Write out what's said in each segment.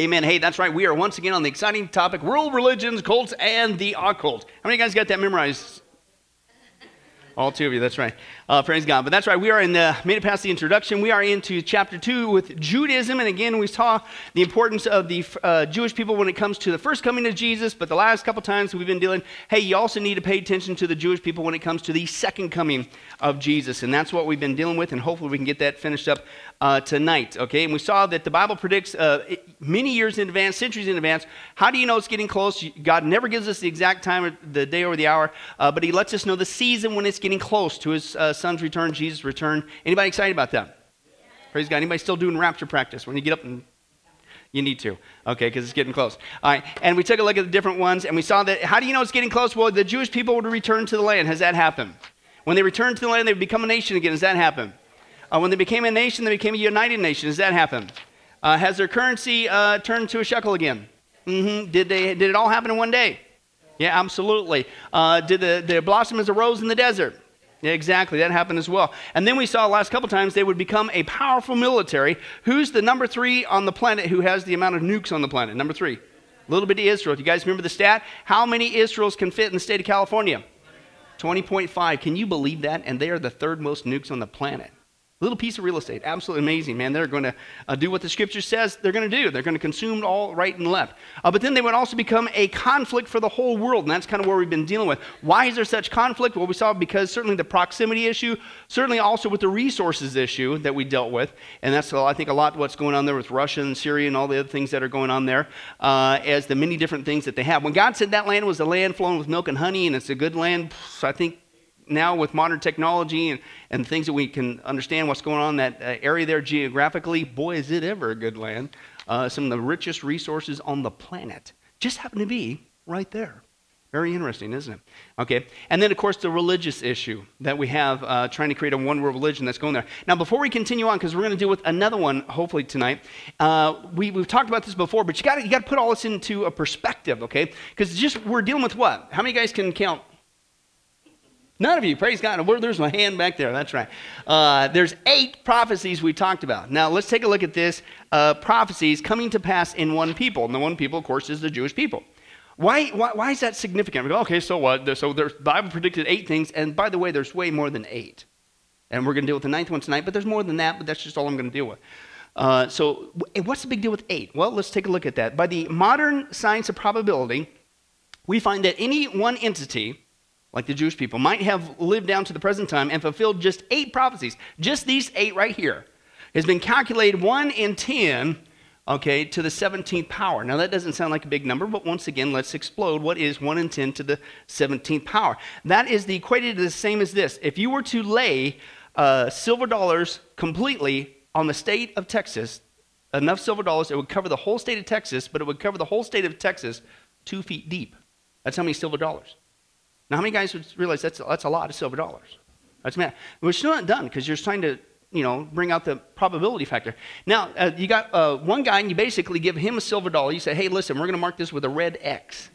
Amen. Hey, that's right. We are once again on the exciting topic world religions, cults, and the occult. How many guys got that memorized? All two of you, that's right. Uh, praise God. But that's right, we are in the, made it past the introduction. We are into chapter two with Judaism. And again, we saw the importance of the uh, Jewish people when it comes to the first coming of Jesus. But the last couple times we've been dealing, hey, you also need to pay attention to the Jewish people when it comes to the second coming of Jesus. And that's what we've been dealing with. And hopefully we can get that finished up uh, tonight. Okay. And we saw that the Bible predicts uh, many years in advance, centuries in advance. How do you know it's getting close? God never gives us the exact time, the day or the hour, uh, but He lets us know the season when it's getting close to His uh, son's return, Jesus' return. Anybody excited about that? Yeah. Praise God. Anybody still doing rapture practice when you get up and you need to, okay, because it's getting close. All right, and we took a look at the different ones, and we saw that. How do you know it's getting close? Well, the Jewish people would return to the land. Has that happened? When they return to the land, they become a nation again. Has that happened? Uh, when they became a nation, they became a united nation. Has that happened? Uh, has their currency uh, turned to a shekel again? Mm-hmm. Did, they, did it all happen in one day? Yeah, absolutely. Uh, did, the, it blossom as a rose in the desert? Yeah, exactly. That happened as well. And then we saw the last couple times they would become a powerful military. Who's the number three on the planet who has the amount of nukes on the planet? Number three. A Little bitty Israel. Do you guys remember the stat? How many Israels can fit in the state of California? 20.5. Can you believe that? And they are the third most nukes on the planet little piece of real estate. Absolutely amazing, man. They're going to uh, do what the scripture says they're going to do. They're going to consume all right and left. Uh, but then they would also become a conflict for the whole world. And that's kind of where we've been dealing with. Why is there such conflict? Well, we saw because certainly the proximity issue, certainly also with the resources issue that we dealt with. And that's, I think, a lot what's going on there with Russia and Syria and all the other things that are going on there uh, as the many different things that they have. When God said that land was a land flowing with milk and honey and it's a good land, I think now with modern technology and, and things that we can understand what's going on in that uh, area there geographically, boy, is it ever a good land. Uh, some of the richest resources on the planet just happen to be right there. Very interesting, isn't it? Okay. And then, of course, the religious issue that we have uh, trying to create a one world religion that's going there. Now, before we continue on, because we're going to deal with another one hopefully tonight, uh, we, we've talked about this before, but you got you to put all this into a perspective, okay? Because just we're dealing with what? How many guys can count None of you, praise God. There's my hand back there. That's right. Uh, there's eight prophecies we talked about. Now let's take a look at this uh, prophecies coming to pass in one people, and the one people, of course, is the Jewish people. Why, why, why is that significant? Go, okay, so what? So the Bible predicted eight things, and by the way, there's way more than eight. And we're going to deal with the ninth one tonight, but there's more than that, but that's just all I'm going to deal with. Uh, so, what's the big deal with eight? Well, let's take a look at that. By the modern science of probability, we find that any one entity like the Jewish people, might have lived down to the present time and fulfilled just eight prophecies. Just these eight right here has been calculated 1 in 10, okay, to the 17th power. Now, that doesn't sound like a big number, but once again, let's explode. What is 1 in 10 to the 17th power? That is the equated to the same as this. If you were to lay uh, silver dollars completely on the state of Texas, enough silver dollars, it would cover the whole state of Texas, but it would cover the whole state of Texas two feet deep. That's how many silver dollars. Now, how many guys would realize that's, that's a lot of silver dollars? That's mad. We're still not done because you're trying to, you know, bring out the probability factor. Now, uh, you got uh, one guy and you basically give him a silver dollar. You say, hey, listen, we're going to mark this with a red X.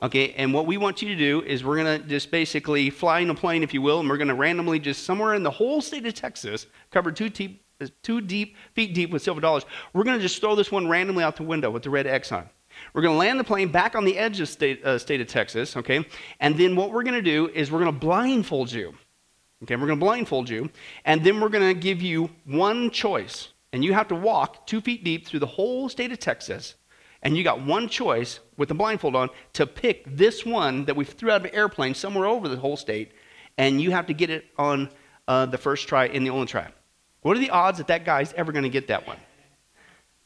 Okay, and what we want you to do is we're going to just basically fly in a plane, if you will, and we're going to randomly just somewhere in the whole state of Texas, covered two deep, two deep feet deep with silver dollars, we're going to just throw this one randomly out the window with the red X on. We're going to land the plane back on the edge of state, uh, state of Texas, okay? And then what we're going to do is we're going to blindfold you. Okay, we're going to blindfold you, and then we're going to give you one choice. And you have to walk two feet deep through the whole state of Texas. And you got one choice with the blindfold on to pick this one that we threw out of an airplane somewhere over the whole state. And you have to get it on uh, the first try in the only try. What are the odds that that guy's ever going to get that one?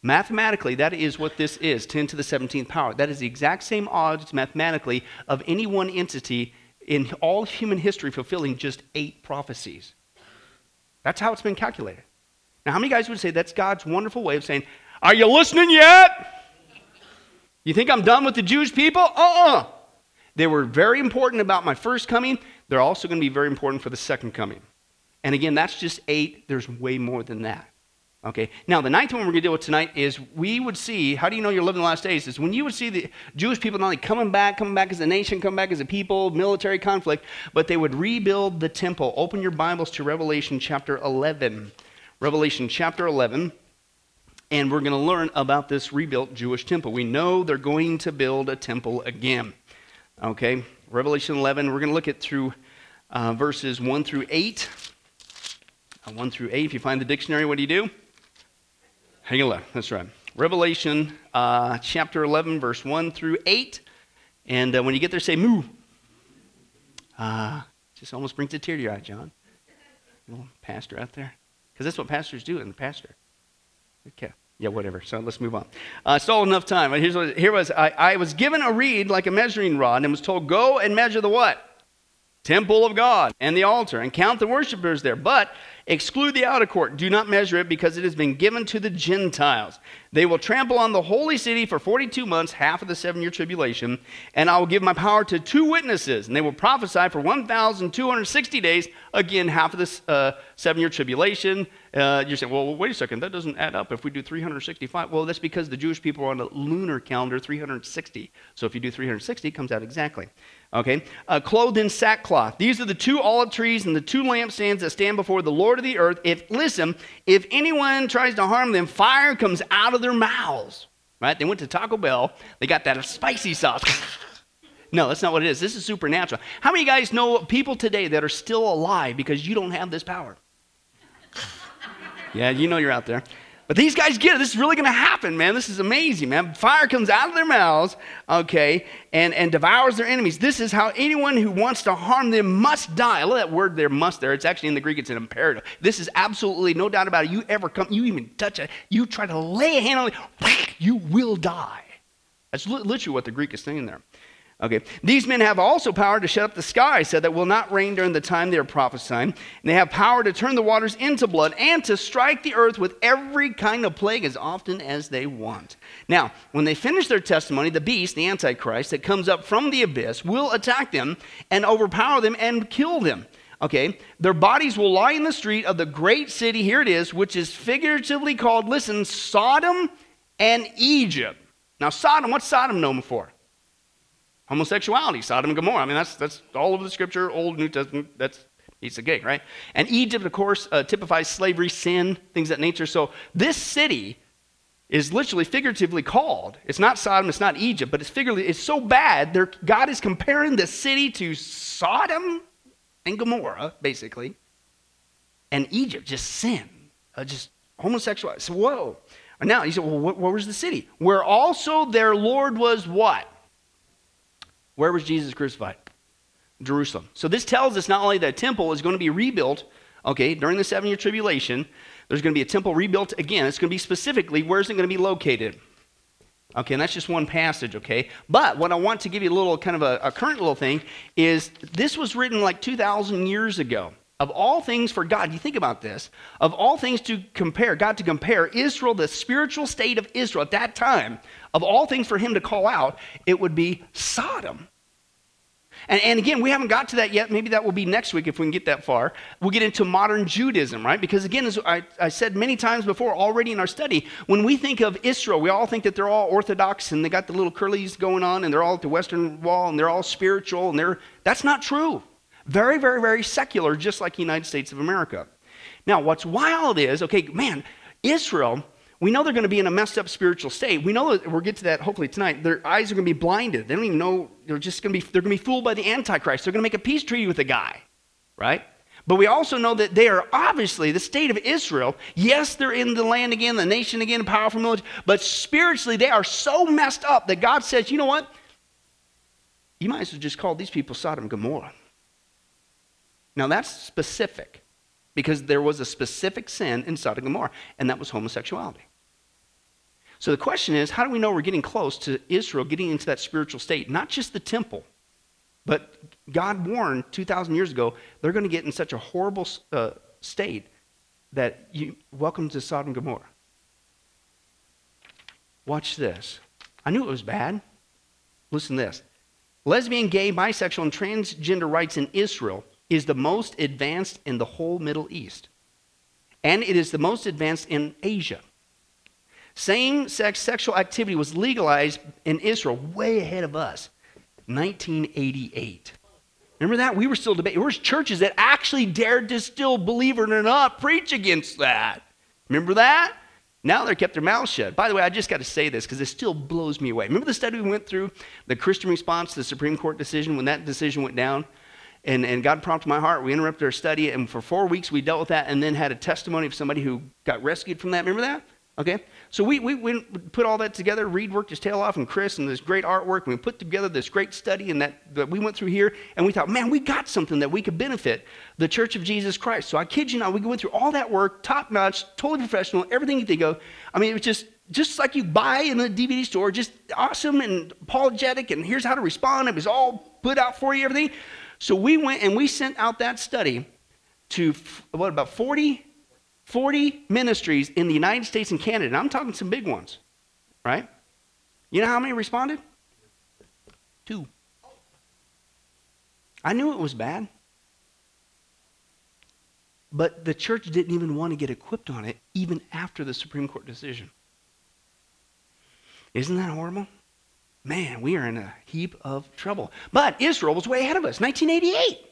Mathematically, that is what this is 10 to the 17th power. That is the exact same odds mathematically of any one entity in all human history fulfilling just eight prophecies. That's how it's been calculated. Now, how many guys would say that's God's wonderful way of saying, Are you listening yet? You think I'm done with the Jewish people? Uh uh-uh. uh They were very important about my first coming. They're also going to be very important for the second coming. And again, that's just eight. There's way more than that. Okay. Now, the ninth one we're going to deal with tonight is we would see, how do you know you're living the last days? Is when you would see the Jewish people not only coming back, coming back as a nation, coming back as a people, military conflict, but they would rebuild the temple. Open your Bibles to Revelation chapter 11. Revelation chapter 11. and we're going to learn about this rebuilt Jewish temple. We know they're going to build a temple again. Okay, Revelation 11, we're going to look at through uh, verses 1 through 8. Uh, 1 through 8. If you find the dictionary, what do you do? Hang left. That's right. Revelation uh, chapter 11, verse 1 through 8. And uh, when you get there, say moo. Uh, just almost brings a tear to your eye, John. Little pastor out there. Because that's what pastors do in the pastor. Okay. Yeah, whatever. So let's move on. Uh, stole enough time. Here's what, here was I, I was given a reed like a measuring rod and was told, Go and measure the what? Temple of God and the altar and count the worshipers there. But Exclude the outer court. Do not measure it because it has been given to the Gentiles. They will trample on the holy city for 42 months, half of the seven year tribulation, and I will give my power to two witnesses, and they will prophesy for 1,260 days, again, half of this uh, seven year tribulation. Uh, you're saying, well, wait a second, that doesn't add up if we do 365. Well, that's because the Jewish people are on a lunar calendar, 360. So if you do 360, it comes out exactly okay, uh, clothed in sackcloth. These are the two olive trees and the two lampstands that stand before the Lord of the earth. If, listen, if anyone tries to harm them, fire comes out of their mouths. Right? They went to Taco Bell, they got that spicy sauce. no, that's not what it is. This is supernatural. How many guys know people today that are still alive because you don't have this power? yeah, you know you're out there. But these guys get it. This is really going to happen, man. This is amazing, man. Fire comes out of their mouths, okay, and, and devours their enemies. This is how anyone who wants to harm them must die. I love that word there, must there. It's actually in the Greek, it's an imperative. This is absolutely no doubt about it. You ever come, you even touch it, you try to lay a hand on it, you will die. That's literally what the Greek is saying there. Okay. These men have also power to shut up the sky so that it will not rain during the time they are prophesying. And they have power to turn the waters into blood and to strike the earth with every kind of plague as often as they want. Now, when they finish their testimony, the beast, the Antichrist, that comes up from the abyss will attack them and overpower them and kill them. Okay, their bodies will lie in the street of the great city, here it is, which is figuratively called, listen, Sodom and Egypt. Now, Sodom, what's Sodom known for? Homosexuality, Sodom and Gomorrah. I mean, that's, that's all over the scripture, Old, New Testament, that's piece a cake, right? And Egypt, of course, uh, typifies slavery, sin, things of that nature. So this city is literally figuratively called. It's not Sodom, it's not Egypt, but it's figuratively, it's so bad, God is comparing the city to Sodom and Gomorrah, basically, and Egypt, just sin, uh, just homosexuality. So, whoa. And now, he said, well, what, where was the city? Where also their Lord was what? Where was Jesus crucified? Jerusalem. So this tells us not only that a temple is going to be rebuilt, okay, during the seven year tribulation, there's going to be a temple rebuilt again. It's going to be specifically where's it going to be located? Okay, and that's just one passage, okay? But what I want to give you a little kind of a, a current little thing is this was written like 2,000 years ago. Of all things for God, you think about this, of all things to compare, God to compare Israel, the spiritual state of Israel at that time, of all things for him to call out, it would be Sodom. And, and, again, we haven't got to that yet. Maybe that will be next week if we can get that far. We'll get into modern Judaism, right? Because again, as I, I, said many times before already in our study, when we think of Israel, we all think that they're all Orthodox and they got the little curlies going on and they're all at the Western Wall and they're all spiritual and they're, that's not true. Very, very, very secular, just like the United States of America. Now, what's wild is, okay, man, Israel we know they're going to be in a messed up spiritual state. We know that we'll get to that hopefully tonight. Their eyes are going to be blinded. They don't even know. They're just going to be. They're going to be fooled by the Antichrist. They're going to make a peace treaty with the guy, right? But we also know that they are obviously the state of Israel. Yes, they're in the land again, the nation again, powerful military. But spiritually, they are so messed up that God says, you know what? You might as well just call these people Sodom and Gomorrah. Now that's specific because there was a specific sin in Sodom and Gomorrah, and that was homosexuality. So the question is how do we know we're getting close to Israel getting into that spiritual state? Not just the temple, but God warned 2,000 years ago they're going to get in such a horrible uh, state that you welcome to Sodom and Gomorrah. Watch this. I knew it was bad. Listen to this. Lesbian, gay, bisexual, and transgender rights in Israel is the most advanced in the whole Middle East. And it is the most advanced in Asia. Same sex sexual activity was legalized in Israel way ahead of us. 1988. Remember that? We were still debating. There was churches that actually dared to still, believe it or not, preach against that. Remember that? Now they're kept their mouths shut. By the way, I just got to say this because it still blows me away. Remember the study we went through, the Christian response to the Supreme Court decision when that decision went down? And, and God prompted my heart. We interrupted our study, and for four weeks we dealt with that and then had a testimony of somebody who got rescued from that. Remember that? Okay? So we, we, we put all that together. Reed worked his tail off, and Chris, and this great artwork. And we put together this great study and that, that we went through here. And we thought, man, we got something that we could benefit the Church of Jesus Christ. So I kid you not, we went through all that work, top notch, totally professional, everything you think of. I mean, it was just just like you buy in a DVD store, just awesome and apologetic, and here's how to respond. It was all put out for you, everything. So we went and we sent out that study to what about 40 40 ministries in the United States and Canada. And I'm talking some big ones, right? You know how many responded? Two. I knew it was bad. But the church didn't even want to get equipped on it, even after the Supreme Court decision. Isn't that horrible? Man, we are in a heap of trouble. But Israel was way ahead of us, 1988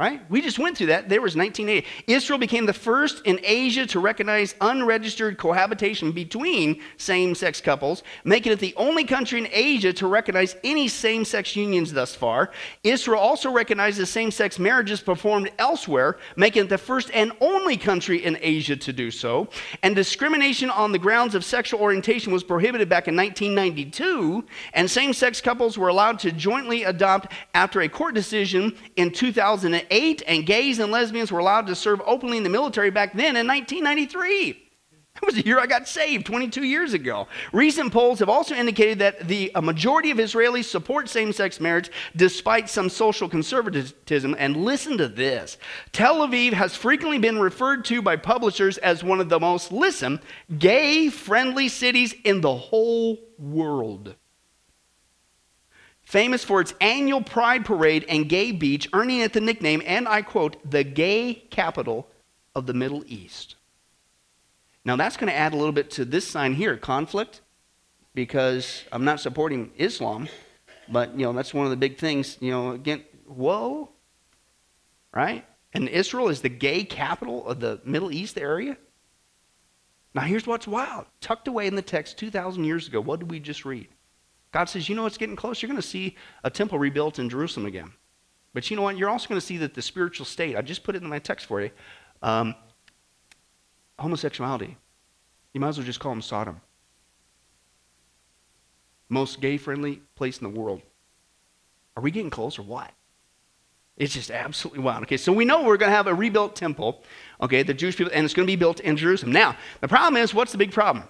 right? We just went through that. There was 1980. Israel became the first in Asia to recognize unregistered cohabitation between same sex couples, making it the only country in Asia to recognize any same sex unions thus far. Israel also recognizes same sex marriages performed elsewhere, making it the first and only country in Asia to do so. And discrimination on the grounds of sexual orientation was prohibited back in 1992, and same sex couples were allowed to jointly adopt after a court decision in 2008 8, and gays and lesbians were allowed to serve openly in the military back then in 1993. That was the year I got saved 22 years ago. Recent polls have also indicated that the a majority of Israelis support same sex marriage despite some social conservatism. And listen to this Tel Aviv has frequently been referred to by publishers as one of the most, listen, gay friendly cities in the whole world famous for its annual pride parade and gay beach, earning it the nickname, and I quote, the gay capital of the Middle East. Now, that's going to add a little bit to this sign here conflict, because I'm not supporting Islam, but, you know, that's one of the big things, you know, again, whoa, right? And Israel is the gay capital of the Middle East area? Now, here's what's wild. Tucked away in the text 2,000 years ago, what did we just read? God says, you know it's getting close? You're going to see a temple rebuilt in Jerusalem again. But you know what? You're also going to see that the spiritual state, I just put it in my text for you, um, homosexuality, you might as well just call them Sodom. Most gay friendly place in the world. Are we getting close or what? It's just absolutely wild. Okay, so we know we're going to have a rebuilt temple, okay, the Jewish people, and it's going to be built in Jerusalem. Now, the problem is, what's the big problem?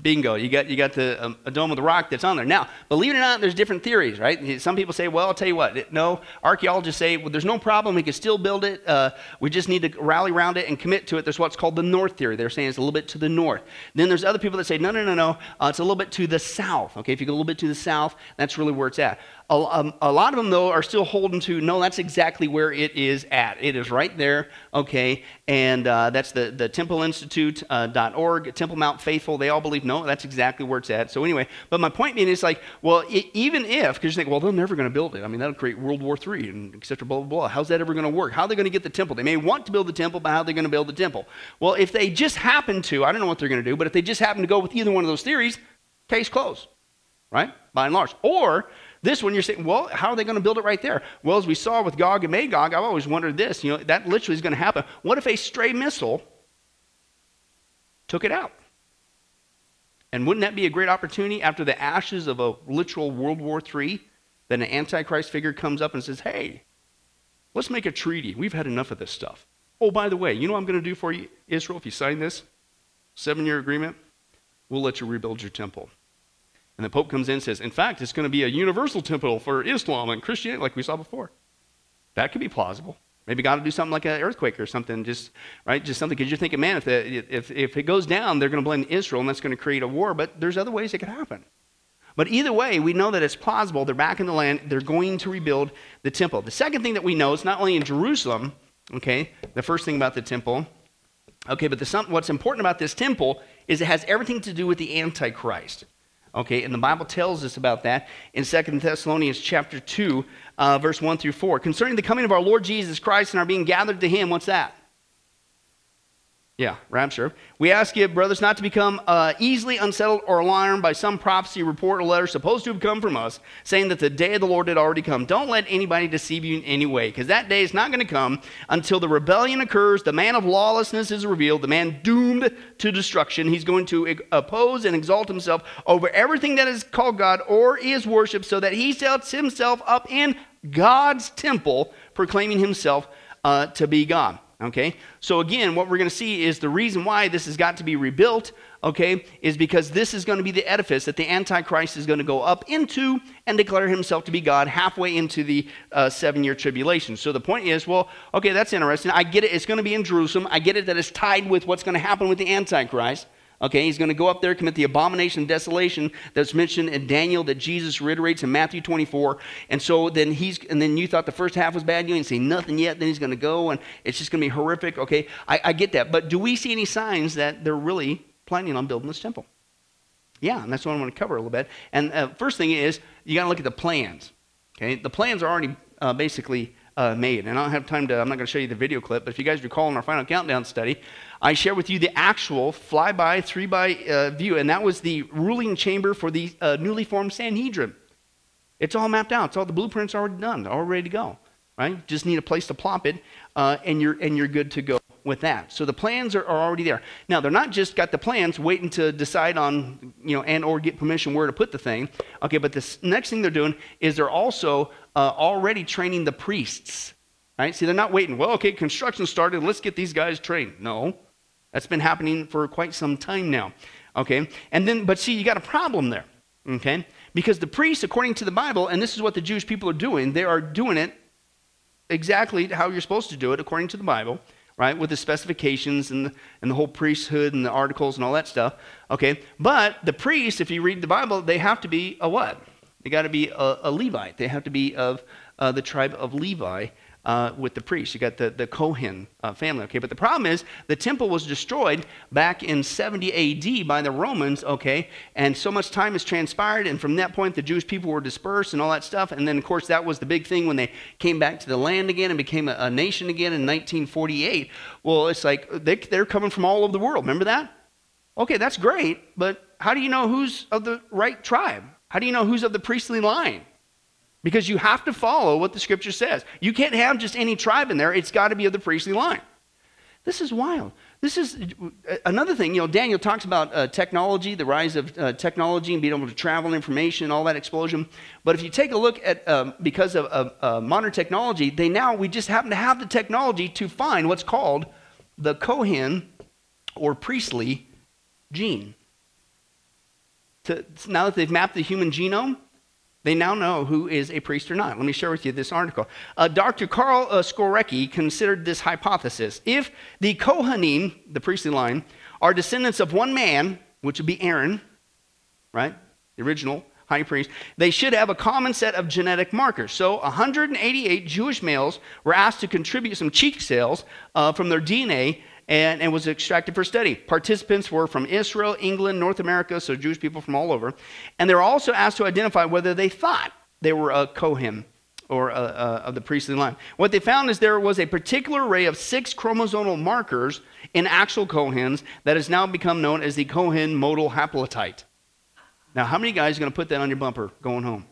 Bingo, you got, you got the, um, a dome of the rock that's on there. Now, believe it or not, there's different theories, right? Some people say, well, I'll tell you what, no, archaeologists say, well, there's no problem, we can still build it. Uh, we just need to rally around it and commit to it. There's what's called the north theory. They're saying it's a little bit to the north. Then there's other people that say, no, no, no, no, uh, it's a little bit to the south. Okay, if you go a little bit to the south, that's really where it's at. A, um, a, lot of them, though, are still holding to no, that's exactly where it is at. It is right there, okay? And uh, that's the, the templeinstitute.org, uh, Temple Mount Faithful. They all believe no, that's exactly where it's at. So, anyway, but my point being is like, well, it, even if, because you think, well, they're never going to build it. I mean, that'll create World War III and et cetera, blah, blah, blah. How's that ever going to work? How are they going to get the temple? They may want to build the temple, but how are they going to build the temple? Well, if they just happen to, I don't know what they're going to do, but if they just happen to go with either one of those theories, case closed, right? By and large. Or, this one, you're saying, well, how are they going to build it right there? Well, as we saw with Gog and Magog, I've always wondered this. You know, that literally is going to happen. What if a stray missile took it out? And wouldn't that be a great opportunity after the ashes of a literal World War III that an Antichrist figure comes up and says, hey, let's make a treaty. We've had enough of this stuff. Oh, by the way, you know what I'm going to do for you, Israel, if you sign this seven year agreement? We'll let you rebuild your temple. And the Pope comes in and says, in fact, it's going to be a universal temple for Islam and Christianity, like we saw before. That could be plausible. Maybe God will do something like an earthquake or something, just right, just something because you're thinking, man, if, the, if if it goes down, they're going to blame Israel, and that's going to create a war. But there's other ways it could happen. But either way, we know that it's plausible. They're back in the land. They're going to rebuild the temple. The second thing that we know is not only in Jerusalem. Okay, the first thing about the temple. Okay, but the, what's important about this temple is it has everything to do with the Antichrist. Okay, and the Bible tells us about that in Second Thessalonians chapter 2, uh, verse 1 through 4. Concerning the coming of our Lord Jesus Christ and our being gathered to him, what's that? Yeah, rapture. We ask you, brothers, not to become uh, easily unsettled or alarmed by some prophecy, report, or letter supposed to have come from us, saying that the day of the Lord had already come. Don't let anybody deceive you in any way, because that day is not going to come until the rebellion occurs, the man of lawlessness is revealed, the man doomed to destruction. He's going to oppose and exalt himself over everything that is called God or is worshiped, so that he sets himself up in God's temple, proclaiming himself uh, to be God. Okay? So again, what we're going to see is the reason why this has got to be rebuilt, okay, is because this is going to be the edifice that the Antichrist is going to go up into and declare himself to be God halfway into the uh, seven year tribulation. So the point is, well, okay, that's interesting. I get it. It's going to be in Jerusalem. I get it that it's tied with what's going to happen with the Antichrist. Okay, he's going to go up there, commit the abomination of desolation that's mentioned in Daniel that Jesus reiterates in Matthew 24. And so then he's, and then you thought the first half was bad, you ain't seen nothing yet, then he's going to go and it's just going to be horrific. Okay, I, I get that. But do we see any signs that they're really planning on building this temple? Yeah, and that's what I want to cover a little bit. And uh, first thing is, you got to look at the plans. Okay, the plans are already uh, basically uh, made. And I don't have time to, I'm not going to show you the video clip, but if you guys recall in our final countdown study, I share with you the actual flyby, three by uh, view, and that was the ruling chamber for the uh, newly formed Sanhedrin. It's all mapped out. It's all the blueprints already done, all ready to go. Right? Just need a place to plop it, uh, and you're and you're good to go with that. So the plans are, are already there. Now they're not just got the plans waiting to decide on you know and or get permission where to put the thing. Okay, but the next thing they're doing is they're also uh, already training the priests. Right? See, they're not waiting. Well, okay, construction started. Let's get these guys trained. No, that's been happening for quite some time now. Okay? And then, but see, you got a problem there. Okay? Because the priests, according to the Bible, and this is what the Jewish people are doing, they are doing it exactly how you're supposed to do it according to the Bible, right? With the specifications and the, and the whole priesthood and the articles and all that stuff. Okay? But the priests, if you read the Bible, they have to be a what? They got to be a, a, Levite. They have to be of uh, the tribe of Levi uh, with the priests. You got the, the Kohen uh, family, okay? But the problem is the temple was destroyed back in 70 AD by the Romans, okay? And so much time has transpired, and from that point, the Jewish people were dispersed and all that stuff. And then, of course, that was the big thing when they came back to the land again and became a, a nation again in 1948. Well, it's like they, they're coming from all over the world. Remember that? Okay, that's great, but how do you know who's of the right tribe? How do you know who's of the priestly line? Because you have to follow what the scripture says. You can't have just any tribe in there, it's got to be of the priestly line. This is wild. This is another thing. You know, Daniel talks about uh, technology, the rise of uh, technology, and being able to travel information, all that explosion. But if you take a look at, um, because of, uh, modern technology, they now, we just happen to have the technology to find what's called the Cohen or priestly gene. To, now that they've mapped the human genome, they now know who is a priest or not. Let me share with you this article. Uh, Dr. Karl uh, Skorecki considered this hypothesis. If the Kohanim, the priestly line, are descendants of one man, which would be Aaron, right? The original high priest, they should have a common set of genetic markers. So 188 Jewish males were asked to contribute some cheek cells uh, from their DNA and, and was extracted for study. Participants were from Israel, England, North America, so Jewish people from all over. And they were also asked to identify whether they thought they were a Kohen or a, a, of the priestly line. What they found is there was a particular array of six chromosomal markers in actual Kohens that has now become known as the Cohen modal haplotype. Now, how many guys are going to put that on your bumper going home?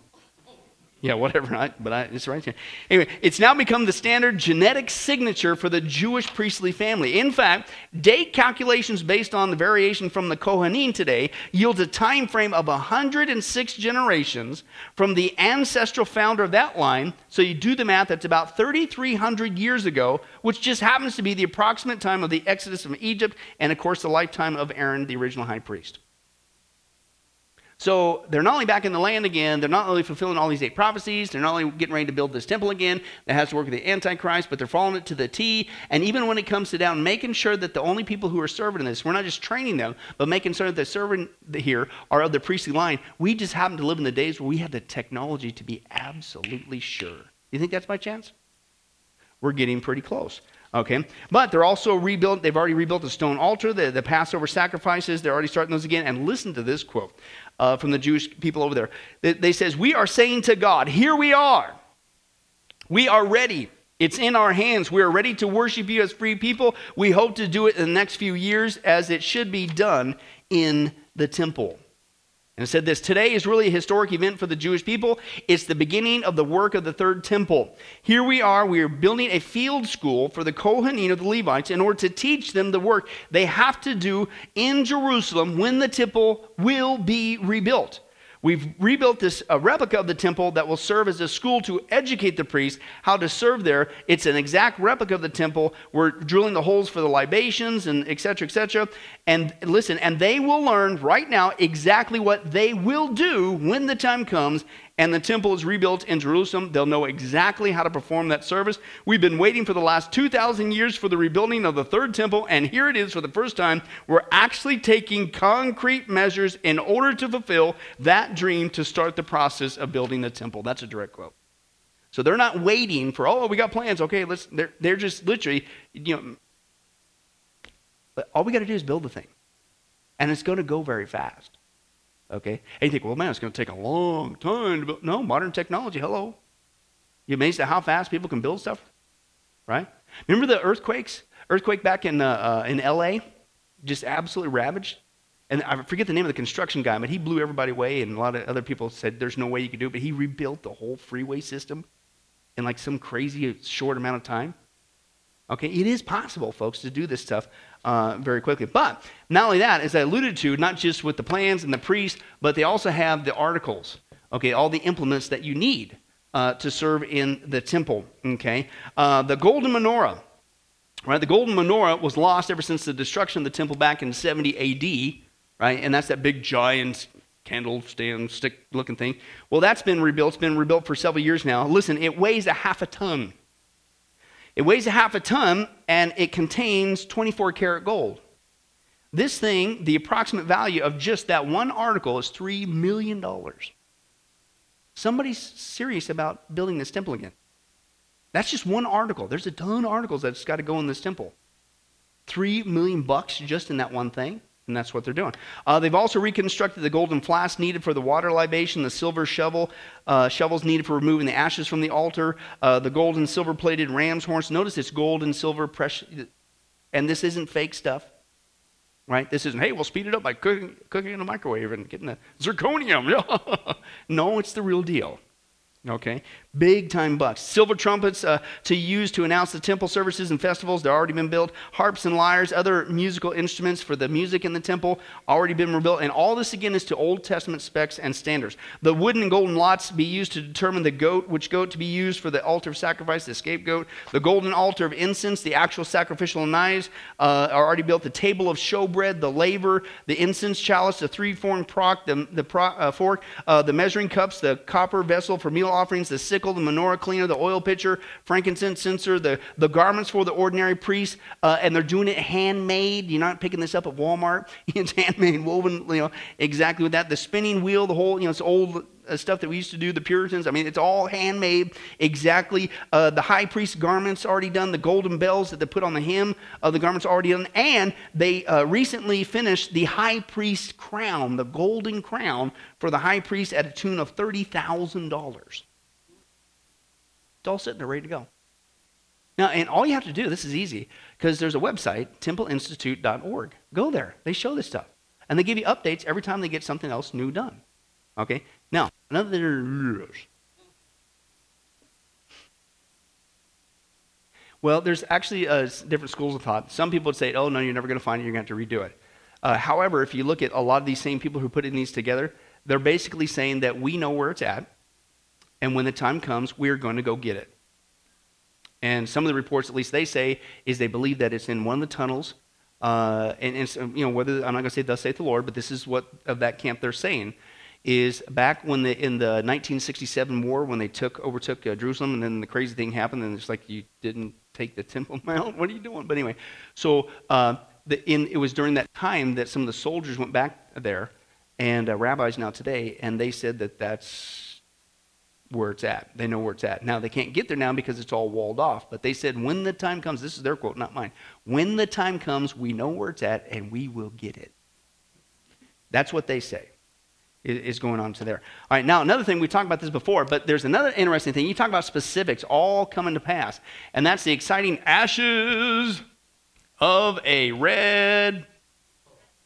Yeah, whatever, I, but I, it's right here. Anyway, it's now become the standard genetic signature for the Jewish priestly family. In fact, date calculations based on the variation from the Kohanim today yields a time frame of 106 generations from the ancestral founder of that line. So you do the math, that's about 3,300 years ago, which just happens to be the approximate time of the exodus from Egypt and, of course, the lifetime of Aaron, the original high priest. So they're not only back in the land again, they're not only fulfilling all these eight prophecies, they're not only getting ready to build this temple again that has to work with the Antichrist, but they're following it to the T. And even when it comes to down, making sure that the only people who are serving in this, we're not just training them, but making sure that they're serving here are of the priestly line. We just happen to live in the days where we have the technology to be absolutely sure. You think that's by chance? We're getting pretty close. Okay, but they're also rebuilt. They've already rebuilt the stone altar, the, the Passover sacrifices. They're already starting those again. And listen to this quote uh, from the Jewish people over there. They, they says, "We are saying to God, here we are. We are ready. It's in our hands. We are ready to worship you as free people. We hope to do it in the next few years as it should be done in the temple. And said this Today is really a historic event for the Jewish people. It's the beginning of the work of the third temple. Here we are, we are building a field school for the Kohanim of the Levites in order to teach them the work they have to do in Jerusalem when the temple will be rebuilt. We've rebuilt this a replica of the temple that will serve as a school to educate the priests how to serve there. It's an exact replica of the temple. We're drilling the holes for the libations and etc. etc. And listen, and they will learn right now exactly what they will do when the time comes and the temple is rebuilt in Jerusalem. They'll know exactly how to perform that service. We've been waiting for the last 2,000 years for the rebuilding of the third temple, and here it is for the first time. We're actually taking concrete measures in order to fulfill that dream to start the process of building the temple. That's a direct quote. So they're not waiting for, oh, we got plans. Okay, let's, they're, they're just literally, you know, all we got to do is build the thing. And it's going to go very fast. Okay? And you think, well, man, it's going to take a long time to build. No, modern technology, hello. You amazed at how fast people can build stuff? Right? Remember the earthquakes? Earthquake back in, uh, uh, in LA? Just absolutely ravaged. And I forget the name of the construction guy, but he blew everybody away, and a lot of other people said there's no way you could do it, but he rebuilt the whole freeway system in like some crazy short amount of time. Okay, it is possible, folks, to do this stuff uh, very quickly. But not only that, as I alluded to, not just with the plans and the priests, but they also have the articles, okay, all the implements that you need uh, to serve in the temple, okay. Uh, the golden menorah, right, the golden menorah was lost ever since the destruction of the temple back in 70 AD, right, and that's that big giant candle stand stick looking thing. Well, that's been rebuilt. It's been rebuilt for several years now. Listen, it weighs a half a ton. It weighs a half a ton and it contains 24 karat gold. This thing, the approximate value of just that one article is $3 million. Somebody's serious about building this temple again. That's just one article. There's a ton of articles that's got to go in this temple. Three million bucks just in that one thing. And that's what they're doing. Uh, they've also reconstructed the golden flask needed for the water libation, the silver shovel, uh, shovels needed for removing the ashes from the altar, uh, the gold and silver plated ram's horns. Notice it's gold and silver precious. And this isn't fake stuff, right? This isn't, hey, we'll speed it up by cooking, cooking in the microwave and getting the zirconium. no, it's the real deal. Okay? Big time bucks. Silver trumpets uh, to use to announce the temple services and festivals. They've already been built. Harps and lyres, other musical instruments for the music in the temple, already been rebuilt. And all this again is to Old Testament specs and standards. The wooden and golden lots be used to determine the goat, which goat to be used for the altar of sacrifice, the scapegoat. The golden altar of incense, the actual sacrificial knives uh, are already built. The table of showbread, the laver, the incense chalice, the three-formed proc, the, the pro, uh, fork, uh, the measuring cups, the copper vessel for meal offerings, the sickle, the menorah cleaner, the oil pitcher, frankincense censer, the, the garments for the ordinary priest, uh, and they're doing it handmade. You're not picking this up at Walmart. It's handmade, woven, you know, exactly with that. The spinning wheel, the whole, you know, it's old stuff that we used to do, the Puritans. I mean, it's all handmade exactly. Uh, the high priest garments already done, the golden bells that they put on the hem of the garments already done, and they uh, recently finished the high priest crown, the golden crown for the high priest at a tune of $30,000. It's all sitting there ready to go. Now, and all you have to do, this is easy, because there's a website, templeinstitute.org. Go there. They show this stuff. And they give you updates every time they get something else new done. Okay? Another. Well, there's actually uh, different schools of thought. Some people would say, oh, no, you're never going to find it, you're going to have to redo it. Uh, however, if you look at a lot of these same people who put in these together, they're basically saying that we know where it's at, and when the time comes, we're going to go get it. And some of the reports, at least they say, is they believe that it's in one of the tunnels. Uh, and, and, you know, whether I'm not going to say "Thus saith the Lord," but this is what of that camp they're saying is back when the, in the 1967 war when they took overtook uh, Jerusalem and then the crazy thing happened and it's like you didn't take the Temple Mount. What are you doing? But anyway, so uh, the, in, it was during that time that some of the soldiers went back there and uh, rabbis now today and they said that that's where it's at. They know where it's at. Now they can't get there now because it's all walled off. But they said when the time comes, this is their quote, not mine. When the time comes, we know where it's at and we will get it. That's what they say. Is going on to there. All right, now another thing, we talked about this before, but there's another interesting thing. You talk about specifics all coming to pass, and that's the exciting ashes of a red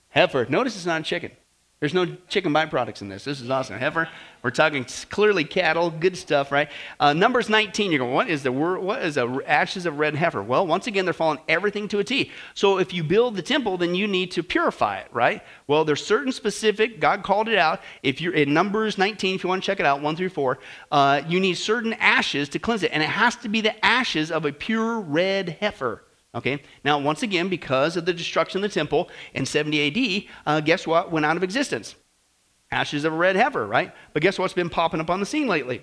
heifer. Notice it's not a chicken. There's no chicken byproducts in this. This is awesome. Heifer, we're talking clearly cattle, good stuff, right? Uh, Numbers 19, you're going, what is the what is the ashes of red heifer? Well, once again, they're following everything to a T. So if you build the temple, then you need to purify it, right? Well, there's certain specific, God called it out. If you're in Numbers 19, if you want to check it out, 1 through 4, uh, you need certain ashes to cleanse it. And it has to be the ashes of a pure red heifer. Okay, now once again, because of the destruction of the temple in 70 AD, uh, guess what went out of existence? Ashes of a red heifer, right? But guess what's been popping up on the scene lately?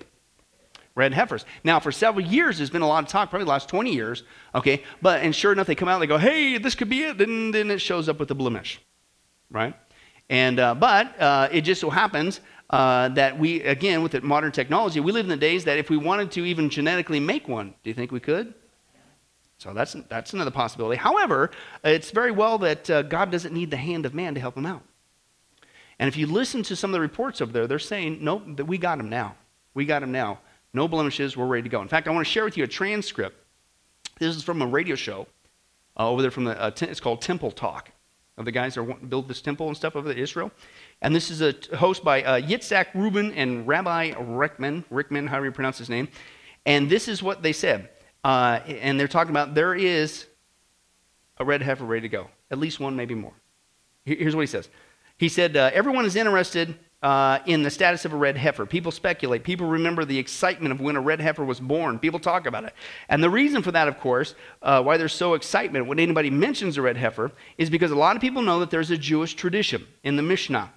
Red heifers. Now, for several years, there's been a lot of talk, probably the last 20 years, okay? But, and sure enough, they come out and they go, hey, this could be it. Then, then it shows up with the blemish, right? And, uh, but uh, it just so happens uh, that we, again, with modern technology, we live in the days that if we wanted to even genetically make one, do you think we could? So that's, that's another possibility. However, it's very well that uh, God doesn't need the hand of man to help him out. And if you listen to some of the reports over there, they're saying, nope, that we got him now. We got him now. No blemishes. We're ready to go. In fact, I want to share with you a transcript. This is from a radio show uh, over there from the, uh, it's called Temple Talk, of the guys that want build this temple and stuff over there, Israel. And this is a host by uh, Yitzhak Rubin and Rabbi Rickman, Rickman, however you pronounce his name. And this is what they said. Uh, and they're talking about there is a red heifer ready to go, at least one, maybe more. Here's what he says. He said, uh, Everyone is interested uh, in the status of a red heifer. People speculate. People remember the excitement of when a red heifer was born. People talk about it. And the reason for that, of course, uh, why there's so excitement when anybody mentions a red heifer, is because a lot of people know that there's a Jewish tradition in the Mishnah,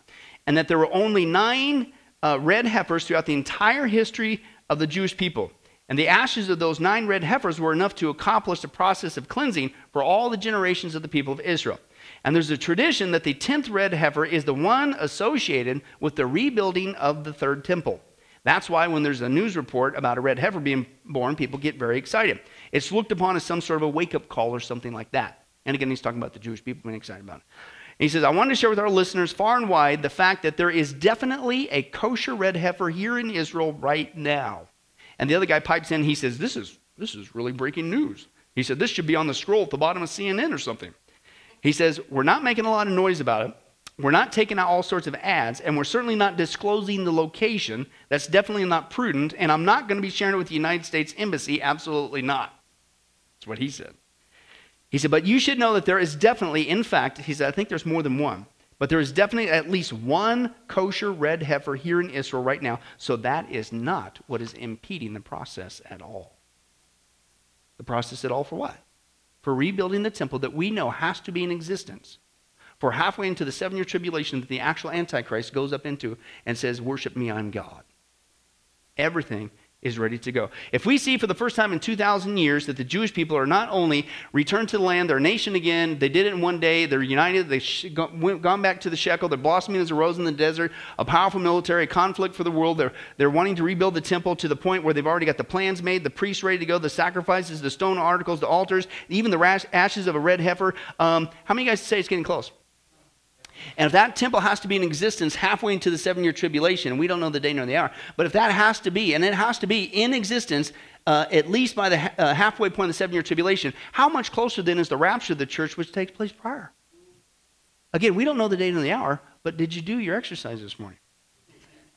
and that there were only nine uh, red heifers throughout the entire history of the Jewish people. And the ashes of those nine red heifers were enough to accomplish the process of cleansing for all the generations of the people of Israel. And there's a tradition that the tenth red heifer is the one associated with the rebuilding of the third temple. That's why when there's a news report about a red heifer being born, people get very excited. It's looked upon as some sort of a wake up call or something like that. And again, he's talking about the Jewish people being excited about it. He says, I wanted to share with our listeners far and wide the fact that there is definitely a kosher red heifer here in Israel right now. And the other guy pipes in, he says, This is, this is really breaking news. He said, This should be on the scroll at the bottom of CNN or something. He says, We're not making a lot of noise about it. We're not taking out all sorts of ads, and we're certainly not disclosing the location. That's definitely not prudent, and I'm not going to be sharing it with the United States Embassy. Absolutely not. That's what he said. He said, But you should know that there is definitely, in fact, he said, I think there's more than one. But there is definitely at least one kosher red heifer here in Israel right now, so that is not what is impeding the process at all. The process at all for what? For rebuilding the temple that we know has to be in existence. For halfway into the seven year tribulation that the actual Antichrist goes up into and says, Worship me, I'm God. Everything is ready to go. If we see for the first time in 2,000 years that the Jewish people are not only returned to the land, they're nation again, they did it in one day, they're united, they've gone back to the shekel, they're blossoming as a rose in the desert, a powerful military conflict for the world, they're, they're wanting to rebuild the temple to the point where they've already got the plans made, the priests ready to go, the sacrifices, the stone articles, the altars, even the ashes of a red heifer. Um, how many guys say it's getting close? And if that temple has to be in existence halfway into the seven year tribulation, and we don't know the day nor the hour, but if that has to be, and it has to be in existence uh, at least by the ha- uh, halfway point of the seven year tribulation, how much closer then is the rapture of the church, which takes place prior? Again, we don't know the day nor the hour, but did you do your exercise this morning?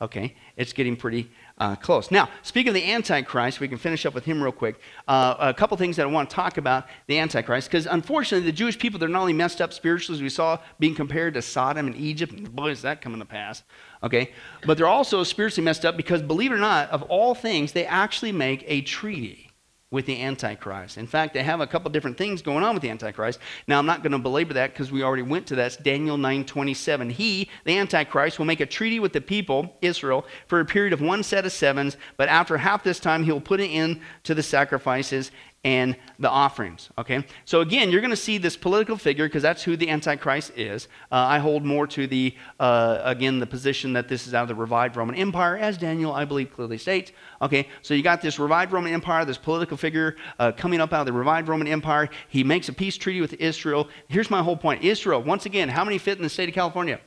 Okay, it's getting pretty uh, close. Now, speaking of the Antichrist, we can finish up with him real quick. Uh, a couple things that I want to talk about the Antichrist, because unfortunately, the Jewish people, they're not only messed up spiritually, as we saw being compared to Sodom and Egypt, and boy, is that coming to pass, okay? But they're also spiritually messed up because, believe it or not, of all things, they actually make a treaty with the Antichrist. In fact, they have a couple different things going on with the Antichrist. Now, I'm not going to belabor that because we already went to that. It's Daniel 9:27. He, the Antichrist, will make a treaty with the people, Israel, for a period of one set of sevens, but after half this time, he will put an end to the sacrifices and the offerings. Okay? So again, you're going to see this political figure because that's who the Antichrist is. Uh, I hold more to the, uh, again, the position that this is out of the revived Roman Empire, as Daniel, I believe, clearly states. Okay? So you got this revived Roman Empire, this political figure uh, coming up out of the revived Roman Empire. He makes a peace treaty with Israel. Here's my whole point Israel, once again, how many fit in the state of California?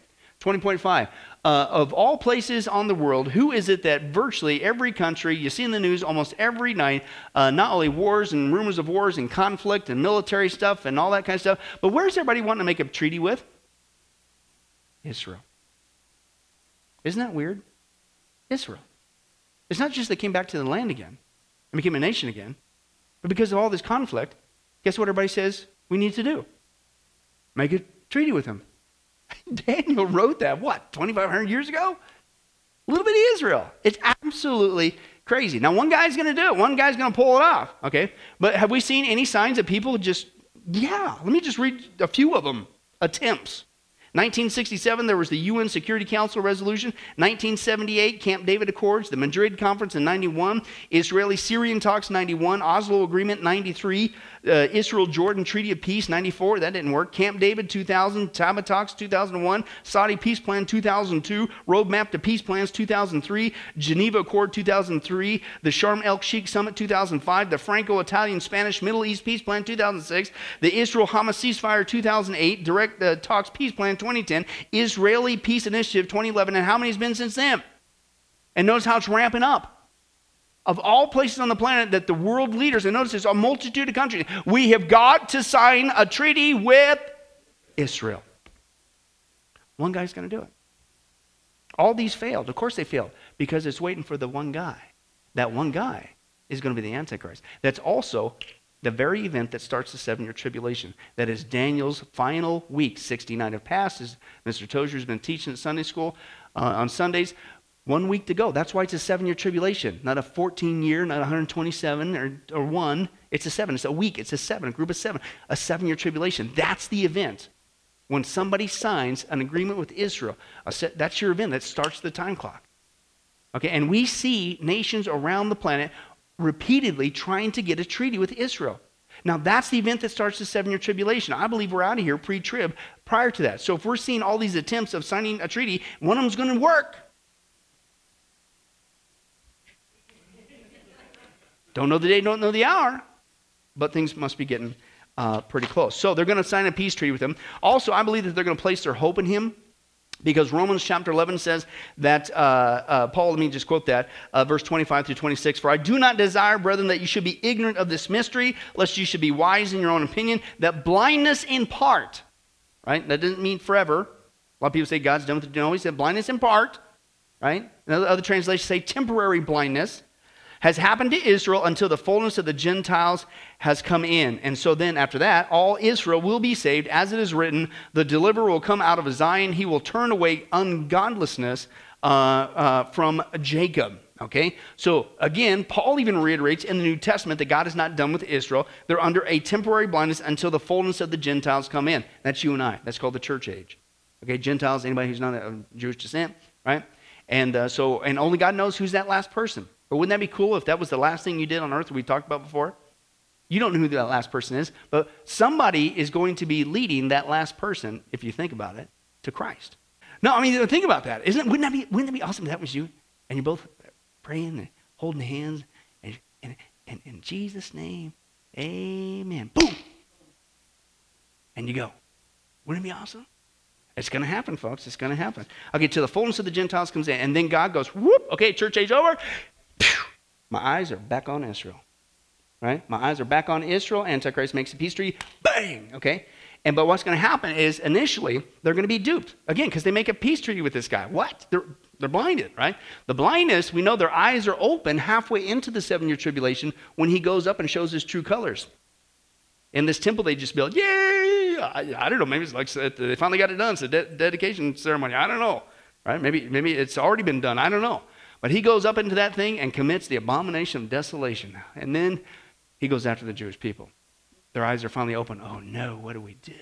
20.5. Uh, of all places on the world, who is it that virtually every country, you see in the news almost every night, uh, not only wars and rumors of wars and conflict and military stuff and all that kind of stuff, but where's everybody wanting to make a treaty with? Israel. Isn't that weird? Israel. It's not just they came back to the land again and became a nation again, but because of all this conflict, guess what everybody says we need to do? Make a treaty with them. Daniel wrote that, what, 2,500 years ago? A little bit of Israel. It's absolutely crazy. Now, one guy's going to do it, one guy's going to pull it off, okay? But have we seen any signs that people just, yeah, let me just read a few of them attempts. 1967, there was the UN Security Council resolution. 1978, Camp David Accords, the Madrid Conference in 91, Israeli Syrian talks 91, Oslo Agreement 93, uh, Israel Jordan Treaty of Peace 94, that didn't work. Camp David 2000, Taba Talks 2001, Saudi Peace Plan 2002, Roadmap to Peace Plans 2003, Geneva Accord 2003, the Sharm el Sheikh Summit 2005, the Franco Italian Spanish Middle East Peace Plan 2006, the Israel Hamas Ceasefire 2008, Direct uh, Talks Peace Plan 2010, Israeli Peace Initiative 2011, and how many has been since then? And notice how it's ramping up of all places on the planet that the world leaders, and notice there's a multitude of countries, we have got to sign a treaty with Israel. One guy's going to do it. All these failed. Of course they failed because it's waiting for the one guy. That one guy is going to be the Antichrist. That's also the very event that starts the seven year tribulation. That is Daniel's final week. 69 have passed, as Mr. Tozier has been teaching at Sunday school uh, on Sundays. One week to go. That's why it's a seven year tribulation, not a 14 year, not 127 or, or one. It's a seven. It's a week. It's a seven, a group of seven, a seven year tribulation. That's the event. When somebody signs an agreement with Israel, set, that's your event. That starts the time clock. Okay, and we see nations around the planet repeatedly trying to get a treaty with Israel. Now, that's the event that starts the seven year tribulation. I believe we're out of here pre trib prior to that. So, if we're seeing all these attempts of signing a treaty, one of them's going to work. Don't know the day, don't know the hour, but things must be getting uh, pretty close. So they're going to sign a peace treaty with him. Also, I believe that they're going to place their hope in him because Romans chapter 11 says that, uh, uh, Paul, let me just quote that, uh, verse 25 through 26. For I do not desire, brethren, that you should be ignorant of this mystery, lest you should be wise in your own opinion, that blindness in part, right? That doesn't mean forever. A lot of people say God's done with it. No, he said blindness in part, right? And other, other translations say temporary blindness has happened to Israel until the fullness of the Gentiles has come in. And so then, after that, all Israel will be saved. As it is written, the deliverer will come out of Zion. He will turn away ungodlessness uh, uh, from Jacob. Okay? So again, Paul even reiterates in the New Testament that God is not done with Israel. They're under a temporary blindness until the fullness of the Gentiles come in. That's you and I. That's called the church age. Okay, Gentiles, anybody who's not of Jewish descent, right? And uh, so, and only God knows who's that last person. But wouldn't that be cool if that was the last thing you did on earth we talked about before? You don't know who that last person is, but somebody is going to be leading that last person, if you think about it, to Christ. No, I mean, think about that. Isn't, wouldn't, that be, wouldn't that be awesome if that was you? And you're both praying and holding hands, and, and, and in Jesus' name, amen. Boom! And you go. Wouldn't it be awesome? It's going to happen, folks. It's going to happen. Okay, till the fullness of the Gentiles comes in, and then God goes, whoop, okay, church age over. My eyes are back on Israel. Right? My eyes are back on Israel. Antichrist makes a peace treaty. Bang! Okay? And but what's going to happen is initially they're going to be duped again because they make a peace treaty with this guy. What? They're they're blinded, right? The blindness, we know their eyes are open halfway into the seven year tribulation when he goes up and shows his true colors. In this temple they just built, yay! I, I don't know. Maybe it's like they finally got it done. It's a de- dedication ceremony. I don't know, right? Maybe maybe it's already been done. I don't know. But he goes up into that thing and commits the abomination of desolation. And then he goes after the Jewish people. Their eyes are finally open. Oh no, what do we do?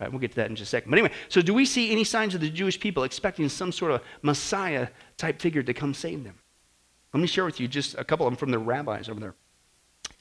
Right, we'll get to that in just a second. But anyway, so do we see any signs of the Jewish people expecting some sort of Messiah type figure to come save them? Let me share with you just a couple of them from the rabbis over there.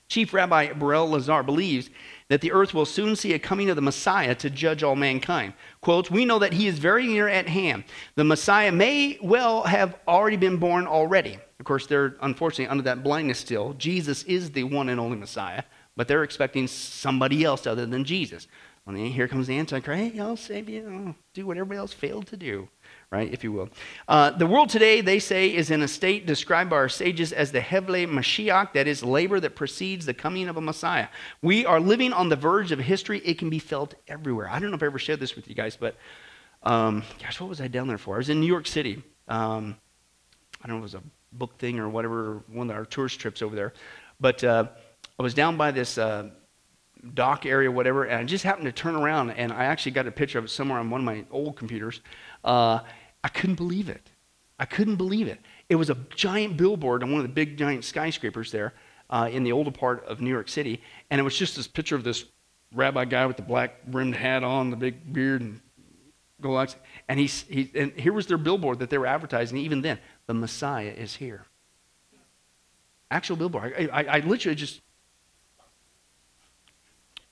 Chief Rabbi Berel Lazar believes that the earth will soon see a coming of the Messiah to judge all mankind. Quotes, We know that he is very near at hand. The Messiah may well have already been born already. Of course, they're unfortunately under that blindness still. Jesus is the one and only Messiah, but they're expecting somebody else other than Jesus. The, here comes the Antichrist, hey, I'll save you, I'll do what everybody else failed to do, right, if you will. Uh, the world today, they say, is in a state described by our sages as the Hevle Mashiach, that is, labor that precedes the coming of a Messiah. We are living on the verge of history. It can be felt everywhere. I don't know if I ever shared this with you guys, but um, gosh, what was I down there for? I was in New York City. Um, I don't know if it was a book thing or whatever, one of our tourist trips over there. But uh, I was down by this uh, dock area, whatever, and I just happened to turn around, and I actually got a picture of it somewhere on one of my old computers. Uh, I couldn't believe it. I couldn't believe it. It was a giant billboard on one of the big giant skyscrapers there uh, in the older part of New York City, and it was just this picture of this rabbi guy with the black rimmed hat on, the big beard and gold and he's he, and here was their billboard that they were advertising. Even then, the Messiah is here. Actual billboard. I, I, I literally just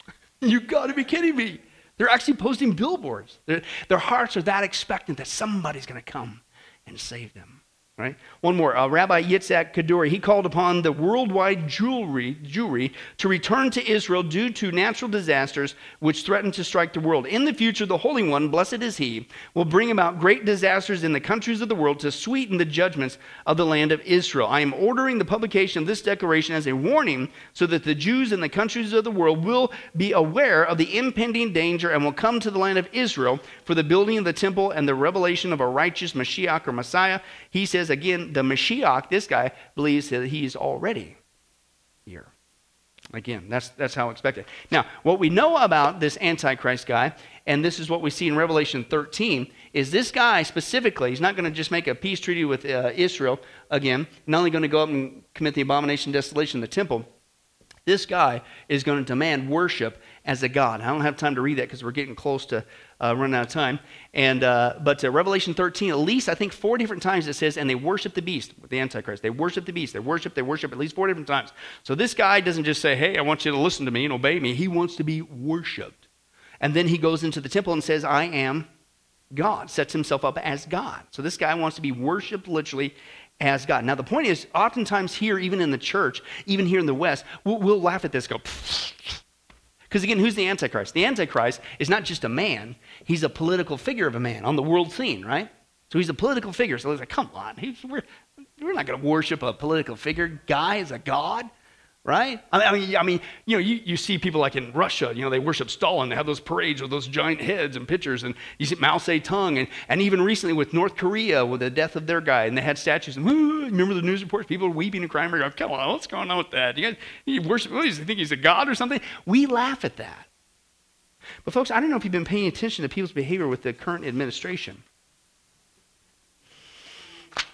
You got to be kidding me. They're actually posting billboards. They're, their hearts are that expectant that somebody's going to come and save them. Right? One more. Uh, Rabbi Yitzhak Kaduri, he called upon the worldwide jewelry, Jewry to return to Israel due to natural disasters which threaten to strike the world. In the future, the Holy One, blessed is he, will bring about great disasters in the countries of the world to sweeten the judgments of the land of Israel. I am ordering the publication of this declaration as a warning so that the Jews in the countries of the world will be aware of the impending danger and will come to the land of Israel for the building of the temple and the revelation of a righteous Mashiach or Messiah. He says, again, the Mashiach, this guy, believes that he's already here. Again, that's, that's how expected. Now, what we know about this Antichrist guy, and this is what we see in Revelation 13, is this guy specifically, he's not going to just make a peace treaty with uh, Israel again, not only going to go up and commit the abomination of desolation in the temple, this guy is going to demand worship as a god. I don't have time to read that because we're getting close to uh, running out of time. And uh, but uh, Revelation 13, at least I think four different times it says, and they worship the beast, the Antichrist. They worship the beast. They worship. They worship at least four different times. So this guy doesn't just say, "Hey, I want you to listen to me and obey me." He wants to be worshipped. And then he goes into the temple and says, "I am God." Sets himself up as God. So this guy wants to be worshipped literally as God. Now, the point is, oftentimes here, even in the church, even here in the West, we'll, we'll laugh at this, go, because again, who's the Antichrist? The Antichrist is not just a man, he's a political figure of a man on the world scene, right? So he's a political figure. So it's like, come on, we're, we're not going to worship a political figure guy as a god right? I mean, I mean, you know, you, you see people like in Russia, you know, they worship Stalin. They have those parades with those giant heads and pictures, and you see Mao Zedong, and, and even recently with North Korea with the death of their guy, and they had statues. And remember the news reports? People were weeping and crying. Going, Come on, what's going on with that? You guys, you worship? What, you think he's a god or something? We laugh at that. But folks, I don't know if you've been paying attention to people's behavior with the current administration.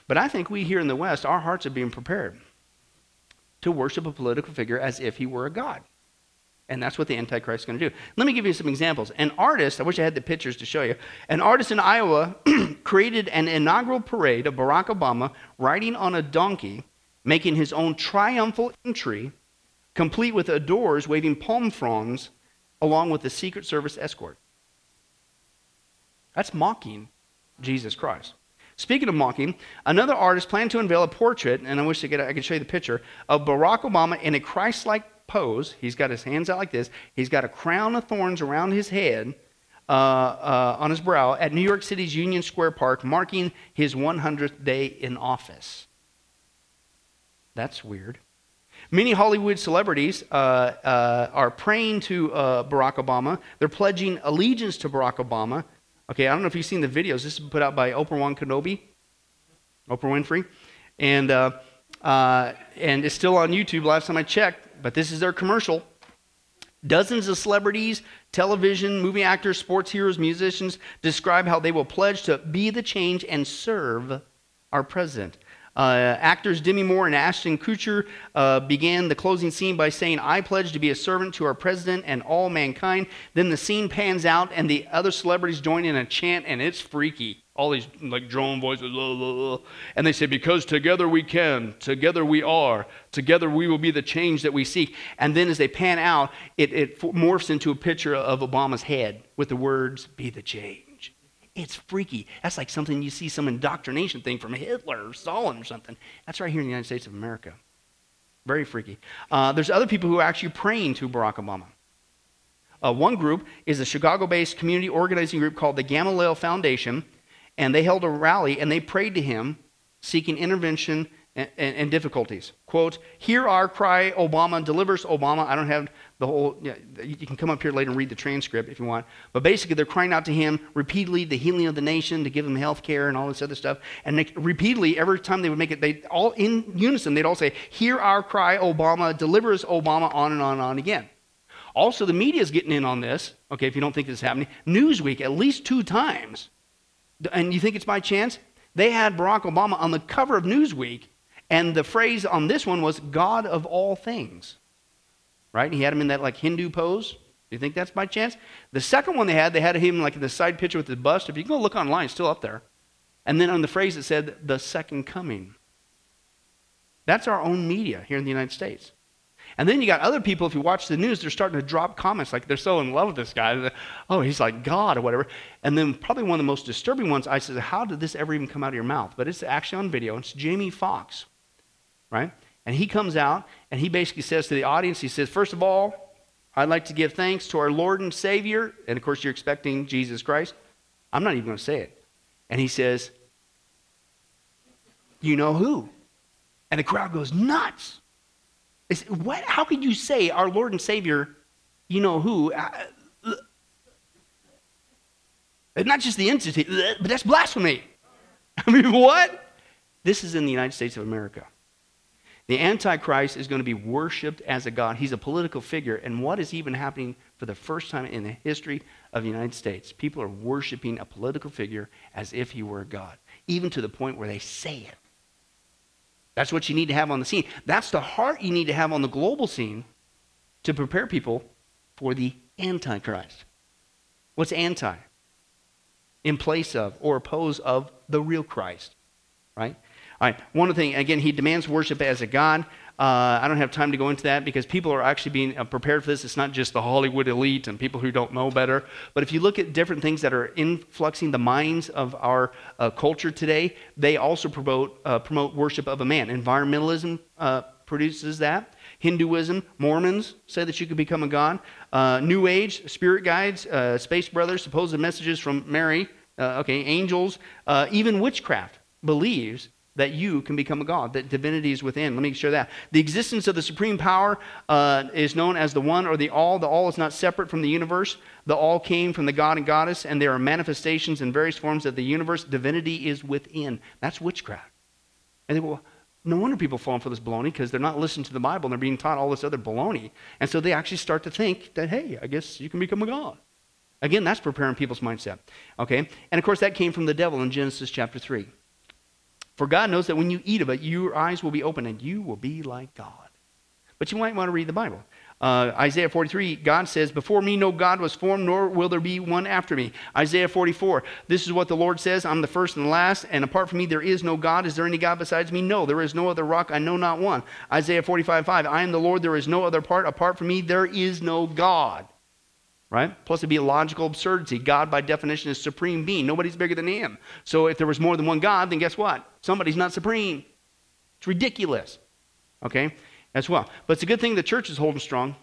But I think we here in the West, our hearts are being prepared to worship a political figure as if he were a god. And that's what the Antichrist is going to do. Let me give you some examples. An artist, I wish I had the pictures to show you. An artist in Iowa created an inaugural parade of Barack Obama riding on a donkey, making his own triumphal entry, complete with adorers waving palm fronds along with the Secret Service escort. That's mocking Jesus Christ. Speaking of mocking, another artist planned to unveil a portrait, and I wish I could, I could show you the picture, of Barack Obama in a Christ like pose. He's got his hands out like this, he's got a crown of thorns around his head. Uh, uh, on his brow at New York City's Union Square Park, marking his 100th day in office. That's weird. Many Hollywood celebrities uh, uh, are praying to uh, Barack Obama. They're pledging allegiance to Barack Obama. Okay, I don't know if you've seen the videos. This is put out by Oprah Wan Kenobi, Oprah Winfrey, and uh, uh, and it's still on YouTube. Last time I checked, but this is their commercial. Dozens of celebrities, television, movie actors, sports heroes, musicians describe how they will pledge to be the change and serve our president. Uh, actors Demi Moore and Ashton Kutcher uh, began the closing scene by saying, I pledge to be a servant to our president and all mankind. Then the scene pans out, and the other celebrities join in a chant, and it's freaky. All these like drone voices, blah, blah, blah. and they say, Because together we can, together we are, together we will be the change that we seek. And then as they pan out, it, it morphs into a picture of Obama's head with the words, Be the change. It's freaky. That's like something you see some indoctrination thing from Hitler or Stalin or something. That's right here in the United States of America. Very freaky. Uh, there's other people who are actually praying to Barack Obama. Uh, one group is a Chicago based community organizing group called the Gamaliel Foundation, and they held a rally and they prayed to him seeking intervention and, and, and difficulties. Quote, Hear our cry, Obama, delivers Obama. I don't have the whole, yeah, you can come up here later and read the transcript if you want. But basically, they're crying out to him repeatedly, the healing of the nation, to give them health care and all this other stuff. And they, repeatedly, every time they would make it, they all in unison, they'd all say, Hear our cry, Obama, deliver us, Obama, on and on and on again. Also, the media is getting in on this, okay, if you don't think this is happening. Newsweek, at least two times. And you think it's by chance? They had Barack Obama on the cover of Newsweek and the phrase on this one was God of all things. Right? He had him in that like Hindu pose. Do you think that's by chance? The second one they had, they had him like in the side picture with his bust. If you go look online, it's still up there. And then on the phrase it said, the second coming. That's our own media here in the United States. And then you got other people, if you watch the news, they're starting to drop comments like they're so in love with this guy. Oh, he's like God or whatever. And then probably one of the most disturbing ones, I said, How did this ever even come out of your mouth? But it's actually on video. It's Jamie Foxx right? And he comes out and he basically says to the audience, he says, First of all, I'd like to give thanks to our Lord and Savior. And of course, you're expecting Jesus Christ. I'm not even going to say it. And he says, You know who? And the crowd goes nuts. It's, what? How could you say our Lord and Savior, you know who? Uh, uh, not just the entity, but that's blasphemy. I mean, what? This is in the United States of America. The Antichrist is going to be worshiped as a God. He's a political figure. And what is even happening for the first time in the history of the United States? People are worshiping a political figure as if he were a God, even to the point where they say it. That's what you need to have on the scene. That's the heart you need to have on the global scene to prepare people for the Antichrist. What's anti? In place of or oppose of the real Christ, right? All right, one thing, again, he demands worship as a God. Uh, I don't have time to go into that because people are actually being uh, prepared for this. It's not just the Hollywood elite and people who don't know better. But if you look at different things that are influxing the minds of our uh, culture today, they also promote, uh, promote worship of a man. Environmentalism uh, produces that. Hinduism, Mormons say that you could become a god. Uh, New Age, spirit guides, space brothers, supposed messages from Mary, okay, angels, even witchcraft believes that you can become a God, that divinity is within. Let me share that. The existence of the supreme power uh, is known as the one or the all. The all is not separate from the universe. The all came from the God and goddess, and there are manifestations in various forms of the universe. Divinity is within. That's witchcraft. And they well, no wonder people fall for this baloney because they're not listening to the Bible and they're being taught all this other baloney. And so they actually start to think that, hey, I guess you can become a God. Again, that's preparing people's mindset. Okay? And of course, that came from the devil in Genesis chapter 3. For God knows that when you eat of it, your eyes will be open and you will be like God. But you might want to read the Bible. Uh, Isaiah 43, God says, Before me no God was formed, nor will there be one after me. Isaiah 44, this is what the Lord says I'm the first and the last, and apart from me there is no God. Is there any God besides me? No, there is no other rock. I know not one. Isaiah 45, 5, I am the Lord, there is no other part. Apart from me there is no God right? Plus, it'd be a logical absurdity. God, by definition, is supreme being. Nobody's bigger than him. So, if there was more than one God, then guess what? Somebody's not supreme. It's ridiculous. Okay? As well. But it's a good thing the church is holding strong.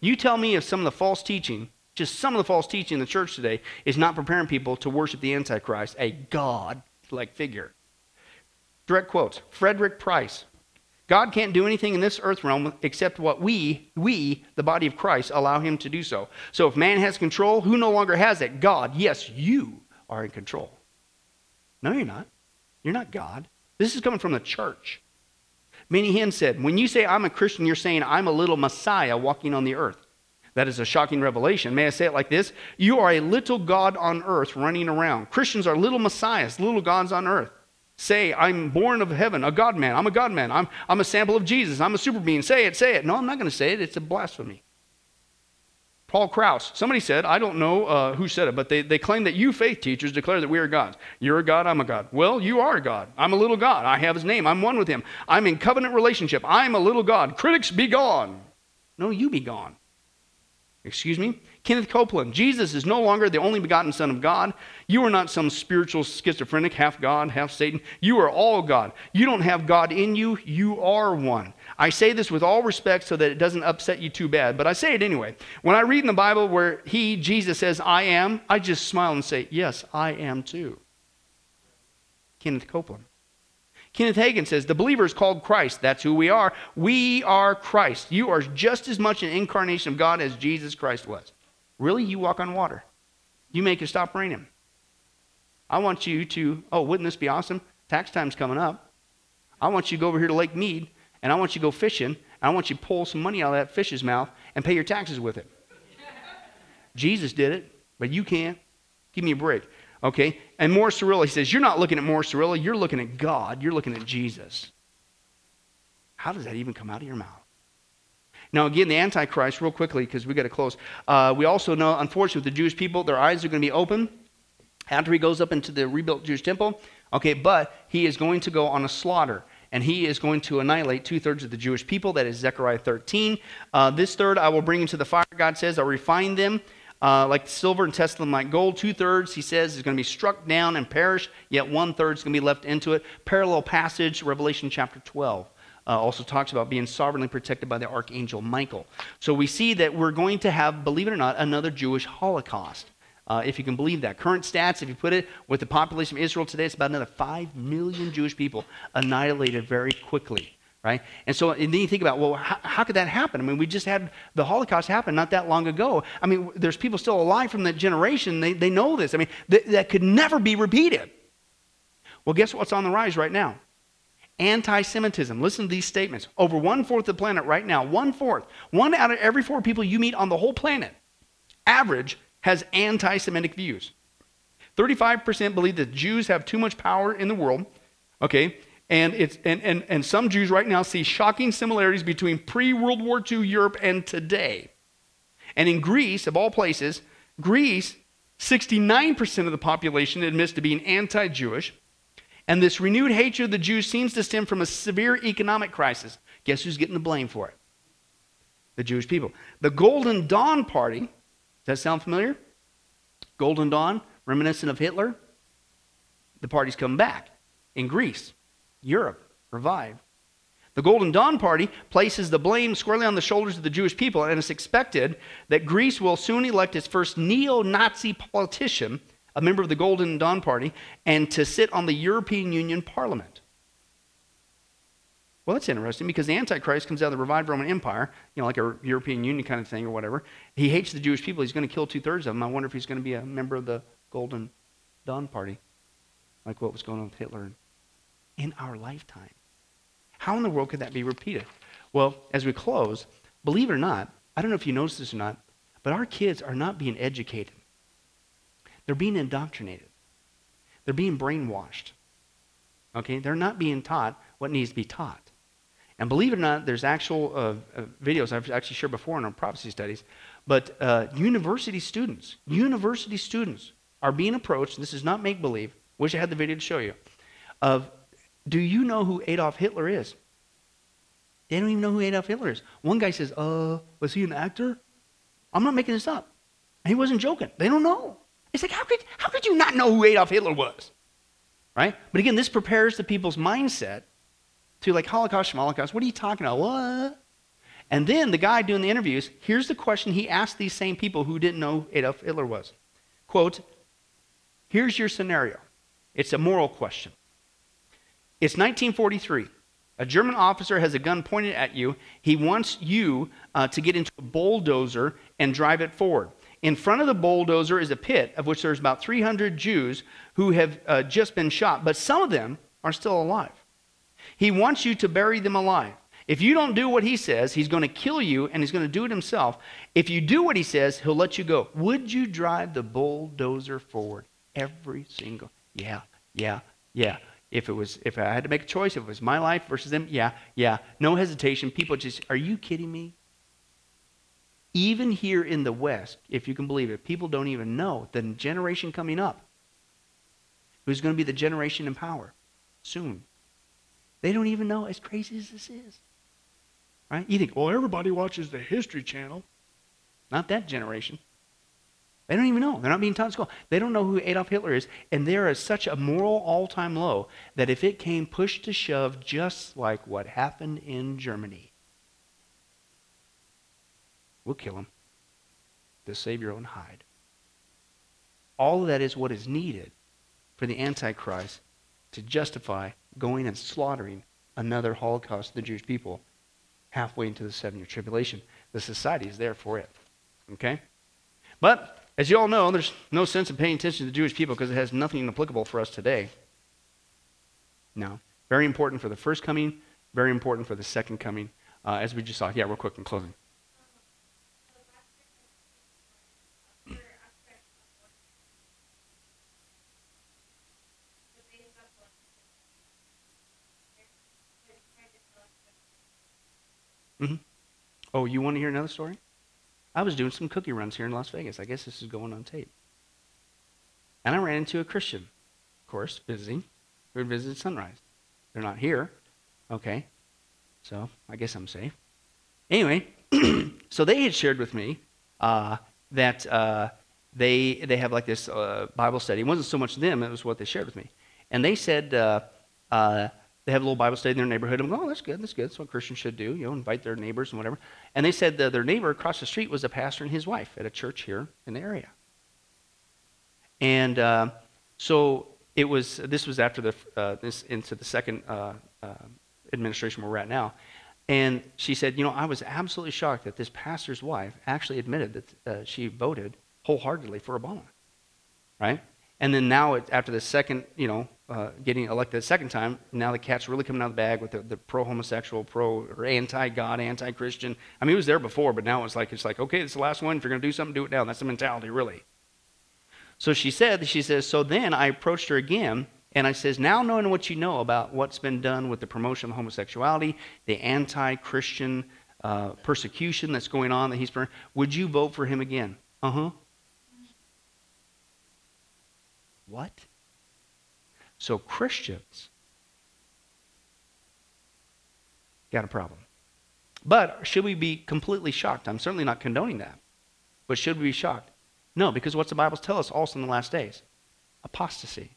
You tell me if some of the false teaching, just some of the false teaching in the church today, is not preparing people to worship the Antichrist, a God like figure. Direct quotes Frederick Price, God can't do anything in this earth realm except what we, we, the body of Christ, allow him to do so. So if man has control, who no longer has it? God. Yes, you are in control. No, you're not. You're not God. This is coming from the church. Benny Hinn said, When you say I'm a Christian, you're saying I'm a little Messiah walking on the earth. That is a shocking revelation. May I say it like this? You are a little God on earth running around. Christians are little messiahs, little gods on earth say, I'm born of heaven, a God man. I'm a God man. I'm, I'm a sample of Jesus. I'm a super being. Say it, say it. No, I'm not going to say it. It's a blasphemy. Paul Crouch, somebody said, I don't know uh, who said it, but they, they claim that you faith teachers declare that we are gods. You're a God, I'm a God. Well, you are a God. I'm a little God. I have his name. I'm one with him. I'm in covenant relationship. I'm a little God. Critics be gone. No, you be gone. Excuse me? Kenneth Copeland, Jesus is no longer the only begotten Son of God. You are not some spiritual schizophrenic, half God, half Satan. You are all God. You don't have God in you, you are one. I say this with all respect so that it doesn't upset you too bad, but I say it anyway. When I read in the Bible where he, Jesus, says, I am, I just smile and say, Yes, I am too. Kenneth Copeland. Kenneth Hagin says, The believer is called Christ. That's who we are. We are Christ. You are just as much an incarnation of God as Jesus Christ was. Really? You walk on water. You make it stop raining. I want you to, oh, wouldn't this be awesome? Tax time's coming up. I want you to go over here to Lake Mead and I want you to go fishing. And I want you to pull some money out of that fish's mouth and pay your taxes with it. Jesus did it, but you can't. Give me a break. Okay? And Morris Cerullo, he says, You're not looking at Morris Cerullo, you're looking at God, you're looking at Jesus. How does that even come out of your mouth? Now, again, the Antichrist, real quickly, because we got to close. Uh, we also know, unfortunately, the Jewish people, their eyes are going to be open after he goes up into the rebuilt Jewish temple. Okay, but he is going to go on a slaughter and he is going to annihilate two thirds of the Jewish people. That is Zechariah 13. Uh, this third I will bring into the fire, God says. I'll refine them uh, like silver and test them like gold. Two thirds, he says, is going to be struck down and perish, yet one third is going to be left into it. Parallel passage, Revelation chapter 12. Uh, also talks about being sovereignly protected by the archangel Michael. So we see that we're going to have, believe it or not, another Jewish Holocaust. Uh, if you can believe that. Current stats, if you put it with the population of Israel today, it's about another 5 million Jewish people annihilated very quickly, right? And so and then you think about, well, how, how, could that happen? I mean, we just had the Holocaust happen not that long ago. I mean, there's people still alive from that generation. They, they know this. I mean, th- that could never be repeated. Well, guess what's on the rise right now? Anti Semitism. Listen to these statements. Over one fourth of the planet right now, one fourth, one out of every four people you meet on the whole planet, average has anti Semitic views. 35% believe that Jews have too much power in the world. Okay? And, it's, and, and, and some Jews right now see shocking similarities between pre World War II Europe and today. And in Greece, of all places, Greece, 69% of the population admits to being anti Jewish. And this renewed hatred of the Jews seems to stem from a severe economic crisis. Guess who's getting the blame for it? The Jewish people. The Golden Dawn Party does that sound familiar? Golden Dawn, reminiscent of Hitler. The party's come back in Greece, Europe, revived. The Golden Dawn Party places the blame squarely on the shoulders of the Jewish people, and it's expected that Greece will soon elect its first neo Nazi politician, a member of the Golden Dawn Party, and to sit on the European Union Parliament. Well, that's interesting because the Antichrist comes out of the revived Roman Empire, you know, like a European Union kind of thing or whatever. He hates the Jewish people. He's going to kill two thirds of them. I wonder if he's going to be a member of the Golden Dawn Party, like what was going on with Hitler in our lifetime. How in the world could that be repeated? Well, as we close, believe it or not, I don't know if you noticed this or not, but our kids are not being educated. They're being indoctrinated. They're being brainwashed. Okay? They're not being taught what needs to be taught. And believe it or not, there's actual uh, uh, videos I've actually shared before in our prophecy studies. But uh, university students, university students are being approached. This is not make believe. Wish I had the video to show you. Of, do you know who Adolf Hitler is? They don't even know who Adolf Hitler is. One guy says, "Uh, was he an actor?" I'm not making this up. And he wasn't joking. They don't know. It's like, how could, how could you not know who Adolf Hitler was? Right? But again, this prepares the people's mindset to like Holocaust, Holocaust. What are you talking about? What? And then the guy doing the interviews, here's the question he asked these same people who didn't know Adolf Hitler was. Quote, here's your scenario. It's a moral question. It's 1943. A German officer has a gun pointed at you. He wants you uh, to get into a bulldozer and drive it forward. In front of the bulldozer is a pit of which there's about 300 Jews who have uh, just been shot, but some of them are still alive. He wants you to bury them alive. If you don't do what he says, he's going to kill you and he's going to do it himself. If you do what he says, he'll let you go. Would you drive the bulldozer forward? Every single. Yeah, yeah, yeah. If it was if I had to make a choice, if it was my life versus them, yeah, yeah. No hesitation. People just, are you kidding me? Even here in the West, if you can believe it, people don't even know the generation coming up who's going to be the generation in power soon. They don't even know, as crazy as this is. Right? You think, well, everybody watches the History Channel. Not that generation. They don't even know. They're not being taught in school. They don't know who Adolf Hitler is. And they're at such a moral all time low that if it came push to shove, just like what happened in Germany, we'll kill him to save your own hide. All of that is what is needed for the Antichrist to justify going and slaughtering another Holocaust of the Jewish people halfway into the seven year tribulation. The society is there for it. Okay? But, as you all know, there's no sense in paying attention to the Jewish people because it has nothing applicable for us today. No. Very important for the first coming, very important for the second coming, uh, as we just saw. Yeah, real quick in closing. Mm-hmm. Oh, you want to hear another story? I was doing some cookie runs here in Las Vegas. I guess this is going on tape. And I ran into a Christian, of course, visiting, who had visited Sunrise. They're not here. Okay. So I guess I'm safe. Anyway, so they had shared with me uh, that uh, they, they have like this uh, Bible study. It wasn't so much them, it was what they shared with me. And they said, uh, uh, they have a little Bible study in their neighborhood. I'm going, oh, that's good, that's good. That's what Christians should do, you know, invite their neighbors and whatever. And they said their neighbor across the street was a pastor and his wife at a church here in the area. And uh, so it was, this was after the, uh, this, into the second uh, uh, administration we're at now. And she said, you know, I was absolutely shocked that this pastor's wife actually admitted that uh, she voted wholeheartedly for Obama, right? And then now, it, after the second, you know, uh, getting elected a second time, now the cat's really coming out of the bag with the, the pro-homosexual, pro or anti-God, anti-Christian. I mean, it was there before, but now it's like it's like okay, it's the last one. If you're going to do something, do it now. That's the mentality, really. So she said, she says, so then I approached her again, and I says, now knowing what you know about what's been done with the promotion of homosexuality, the anti-Christian uh, persecution that's going on that he's, would you vote for him again? Uh huh. What? So Christians got a problem. But should we be completely shocked? I'm certainly not condoning that. But should we be shocked? No, because what's the Bible tell us also in the last days? Apostasy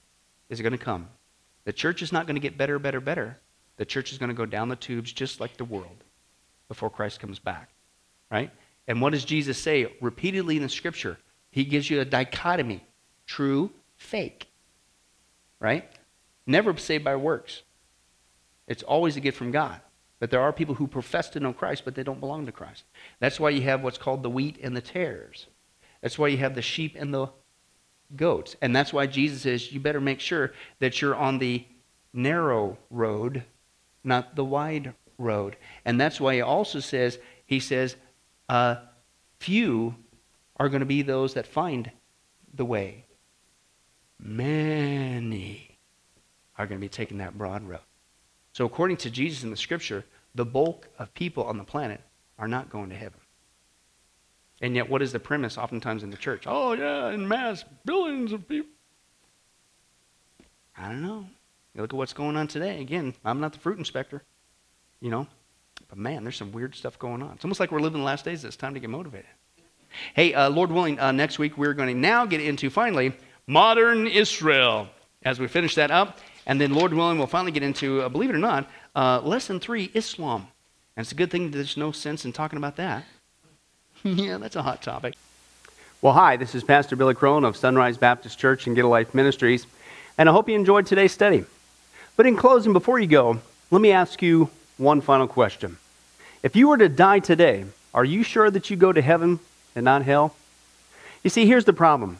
is going to come. The church is not going to get better, better, better. The church is going to go down the tubes just like the world before Christ comes back. Right? And what does Jesus say repeatedly in the scripture? He gives you a dichotomy true, fake right? Never saved by works. It's always a gift from God. But there are people who profess to know Christ, but they don't belong to Christ. That's why you have what's called the wheat and the tares. That's why you have the sheep and the goats. And that's why Jesus says you better make sure that you're on the narrow road, not the wide road. And that's why he also says, he says, uh, few are going to be those that find the way. Many are going to be taking that broad road. So, according to Jesus in the scripture, the bulk of people on the planet are not going to heaven. And yet, what is the premise oftentimes in the church? Oh, yeah, in mass, billions of people. I don't know. You look at what's going on today. Again, I'm not the fruit inspector, you know, but man, there's some weird stuff going on. It's almost like we're living the last days. It's time to get motivated. Hey, uh, Lord willing, uh, next week we're going to now get into finally modern Israel. As we finish that up, and then Lord willing, we'll finally get into, uh, believe it or not, uh, lesson three Islam. And it's a good thing there's no sense in talking about that. yeah, that's a hot topic. Well, hi, this is Pastor Billy Crone of Sunrise Baptist Church and Get a Life Ministries, and I hope you enjoyed today's study. But in closing, before you go, let me ask you one final question. If you were to die today, are you sure that you go to heaven and not hell? You see, here's the problem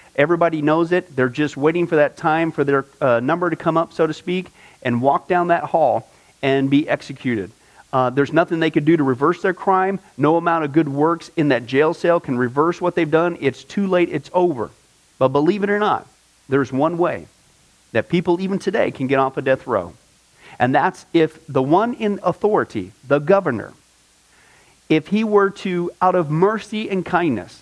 Everybody knows it. They're just waiting for that time for their uh, number to come up, so to speak, and walk down that hall and be executed. Uh, there's nothing they could do to reverse their crime. No amount of good works in that jail cell can reverse what they've done. It's too late. It's over. But believe it or not, there's one way that people even today can get off a death row. And that's if the one in authority, the governor, if he were to, out of mercy and kindness,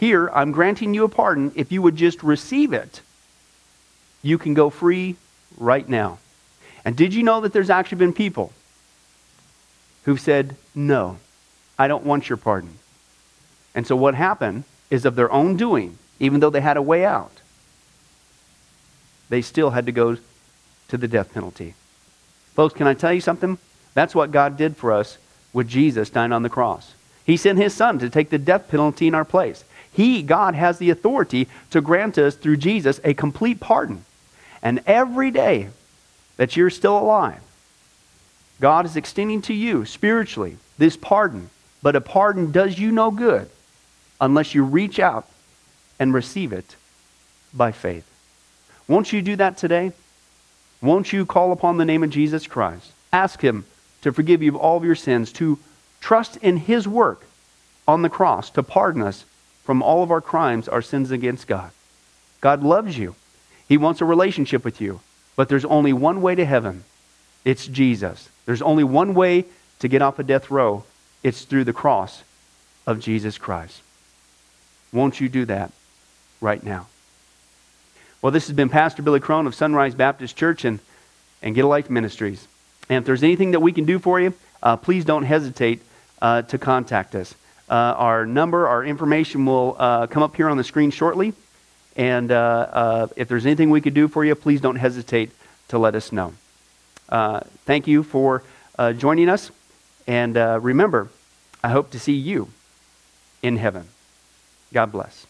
here, I'm granting you a pardon. If you would just receive it, you can go free right now. And did you know that there's actually been people who've said, No, I don't want your pardon? And so what happened is of their own doing, even though they had a way out, they still had to go to the death penalty. Folks, can I tell you something? That's what God did for us with Jesus dying on the cross. He sent his son to take the death penalty in our place. He, God, has the authority to grant us through Jesus a complete pardon. And every day that you're still alive, God is extending to you spiritually this pardon. But a pardon does you no good unless you reach out and receive it by faith. Won't you do that today? Won't you call upon the name of Jesus Christ? Ask Him to forgive you of all of your sins, to trust in His work on the cross to pardon us from all of our crimes, our sins against God. God loves you. He wants a relationship with you. But there's only one way to heaven it's Jesus. There's only one way to get off a death row it's through the cross of Jesus Christ. Won't you do that right now? Well, this has been Pastor Billy Crone of Sunrise Baptist Church and, and Get a Life Ministries. And if there's anything that we can do for you, uh, please don't hesitate uh, to contact us. Uh, our number, our information will uh, come up here on the screen shortly. And uh, if there's anything we could do for you, please don't hesitate to let us know. thank you for joining us. And remember, I hope to see you in heaven. God bless.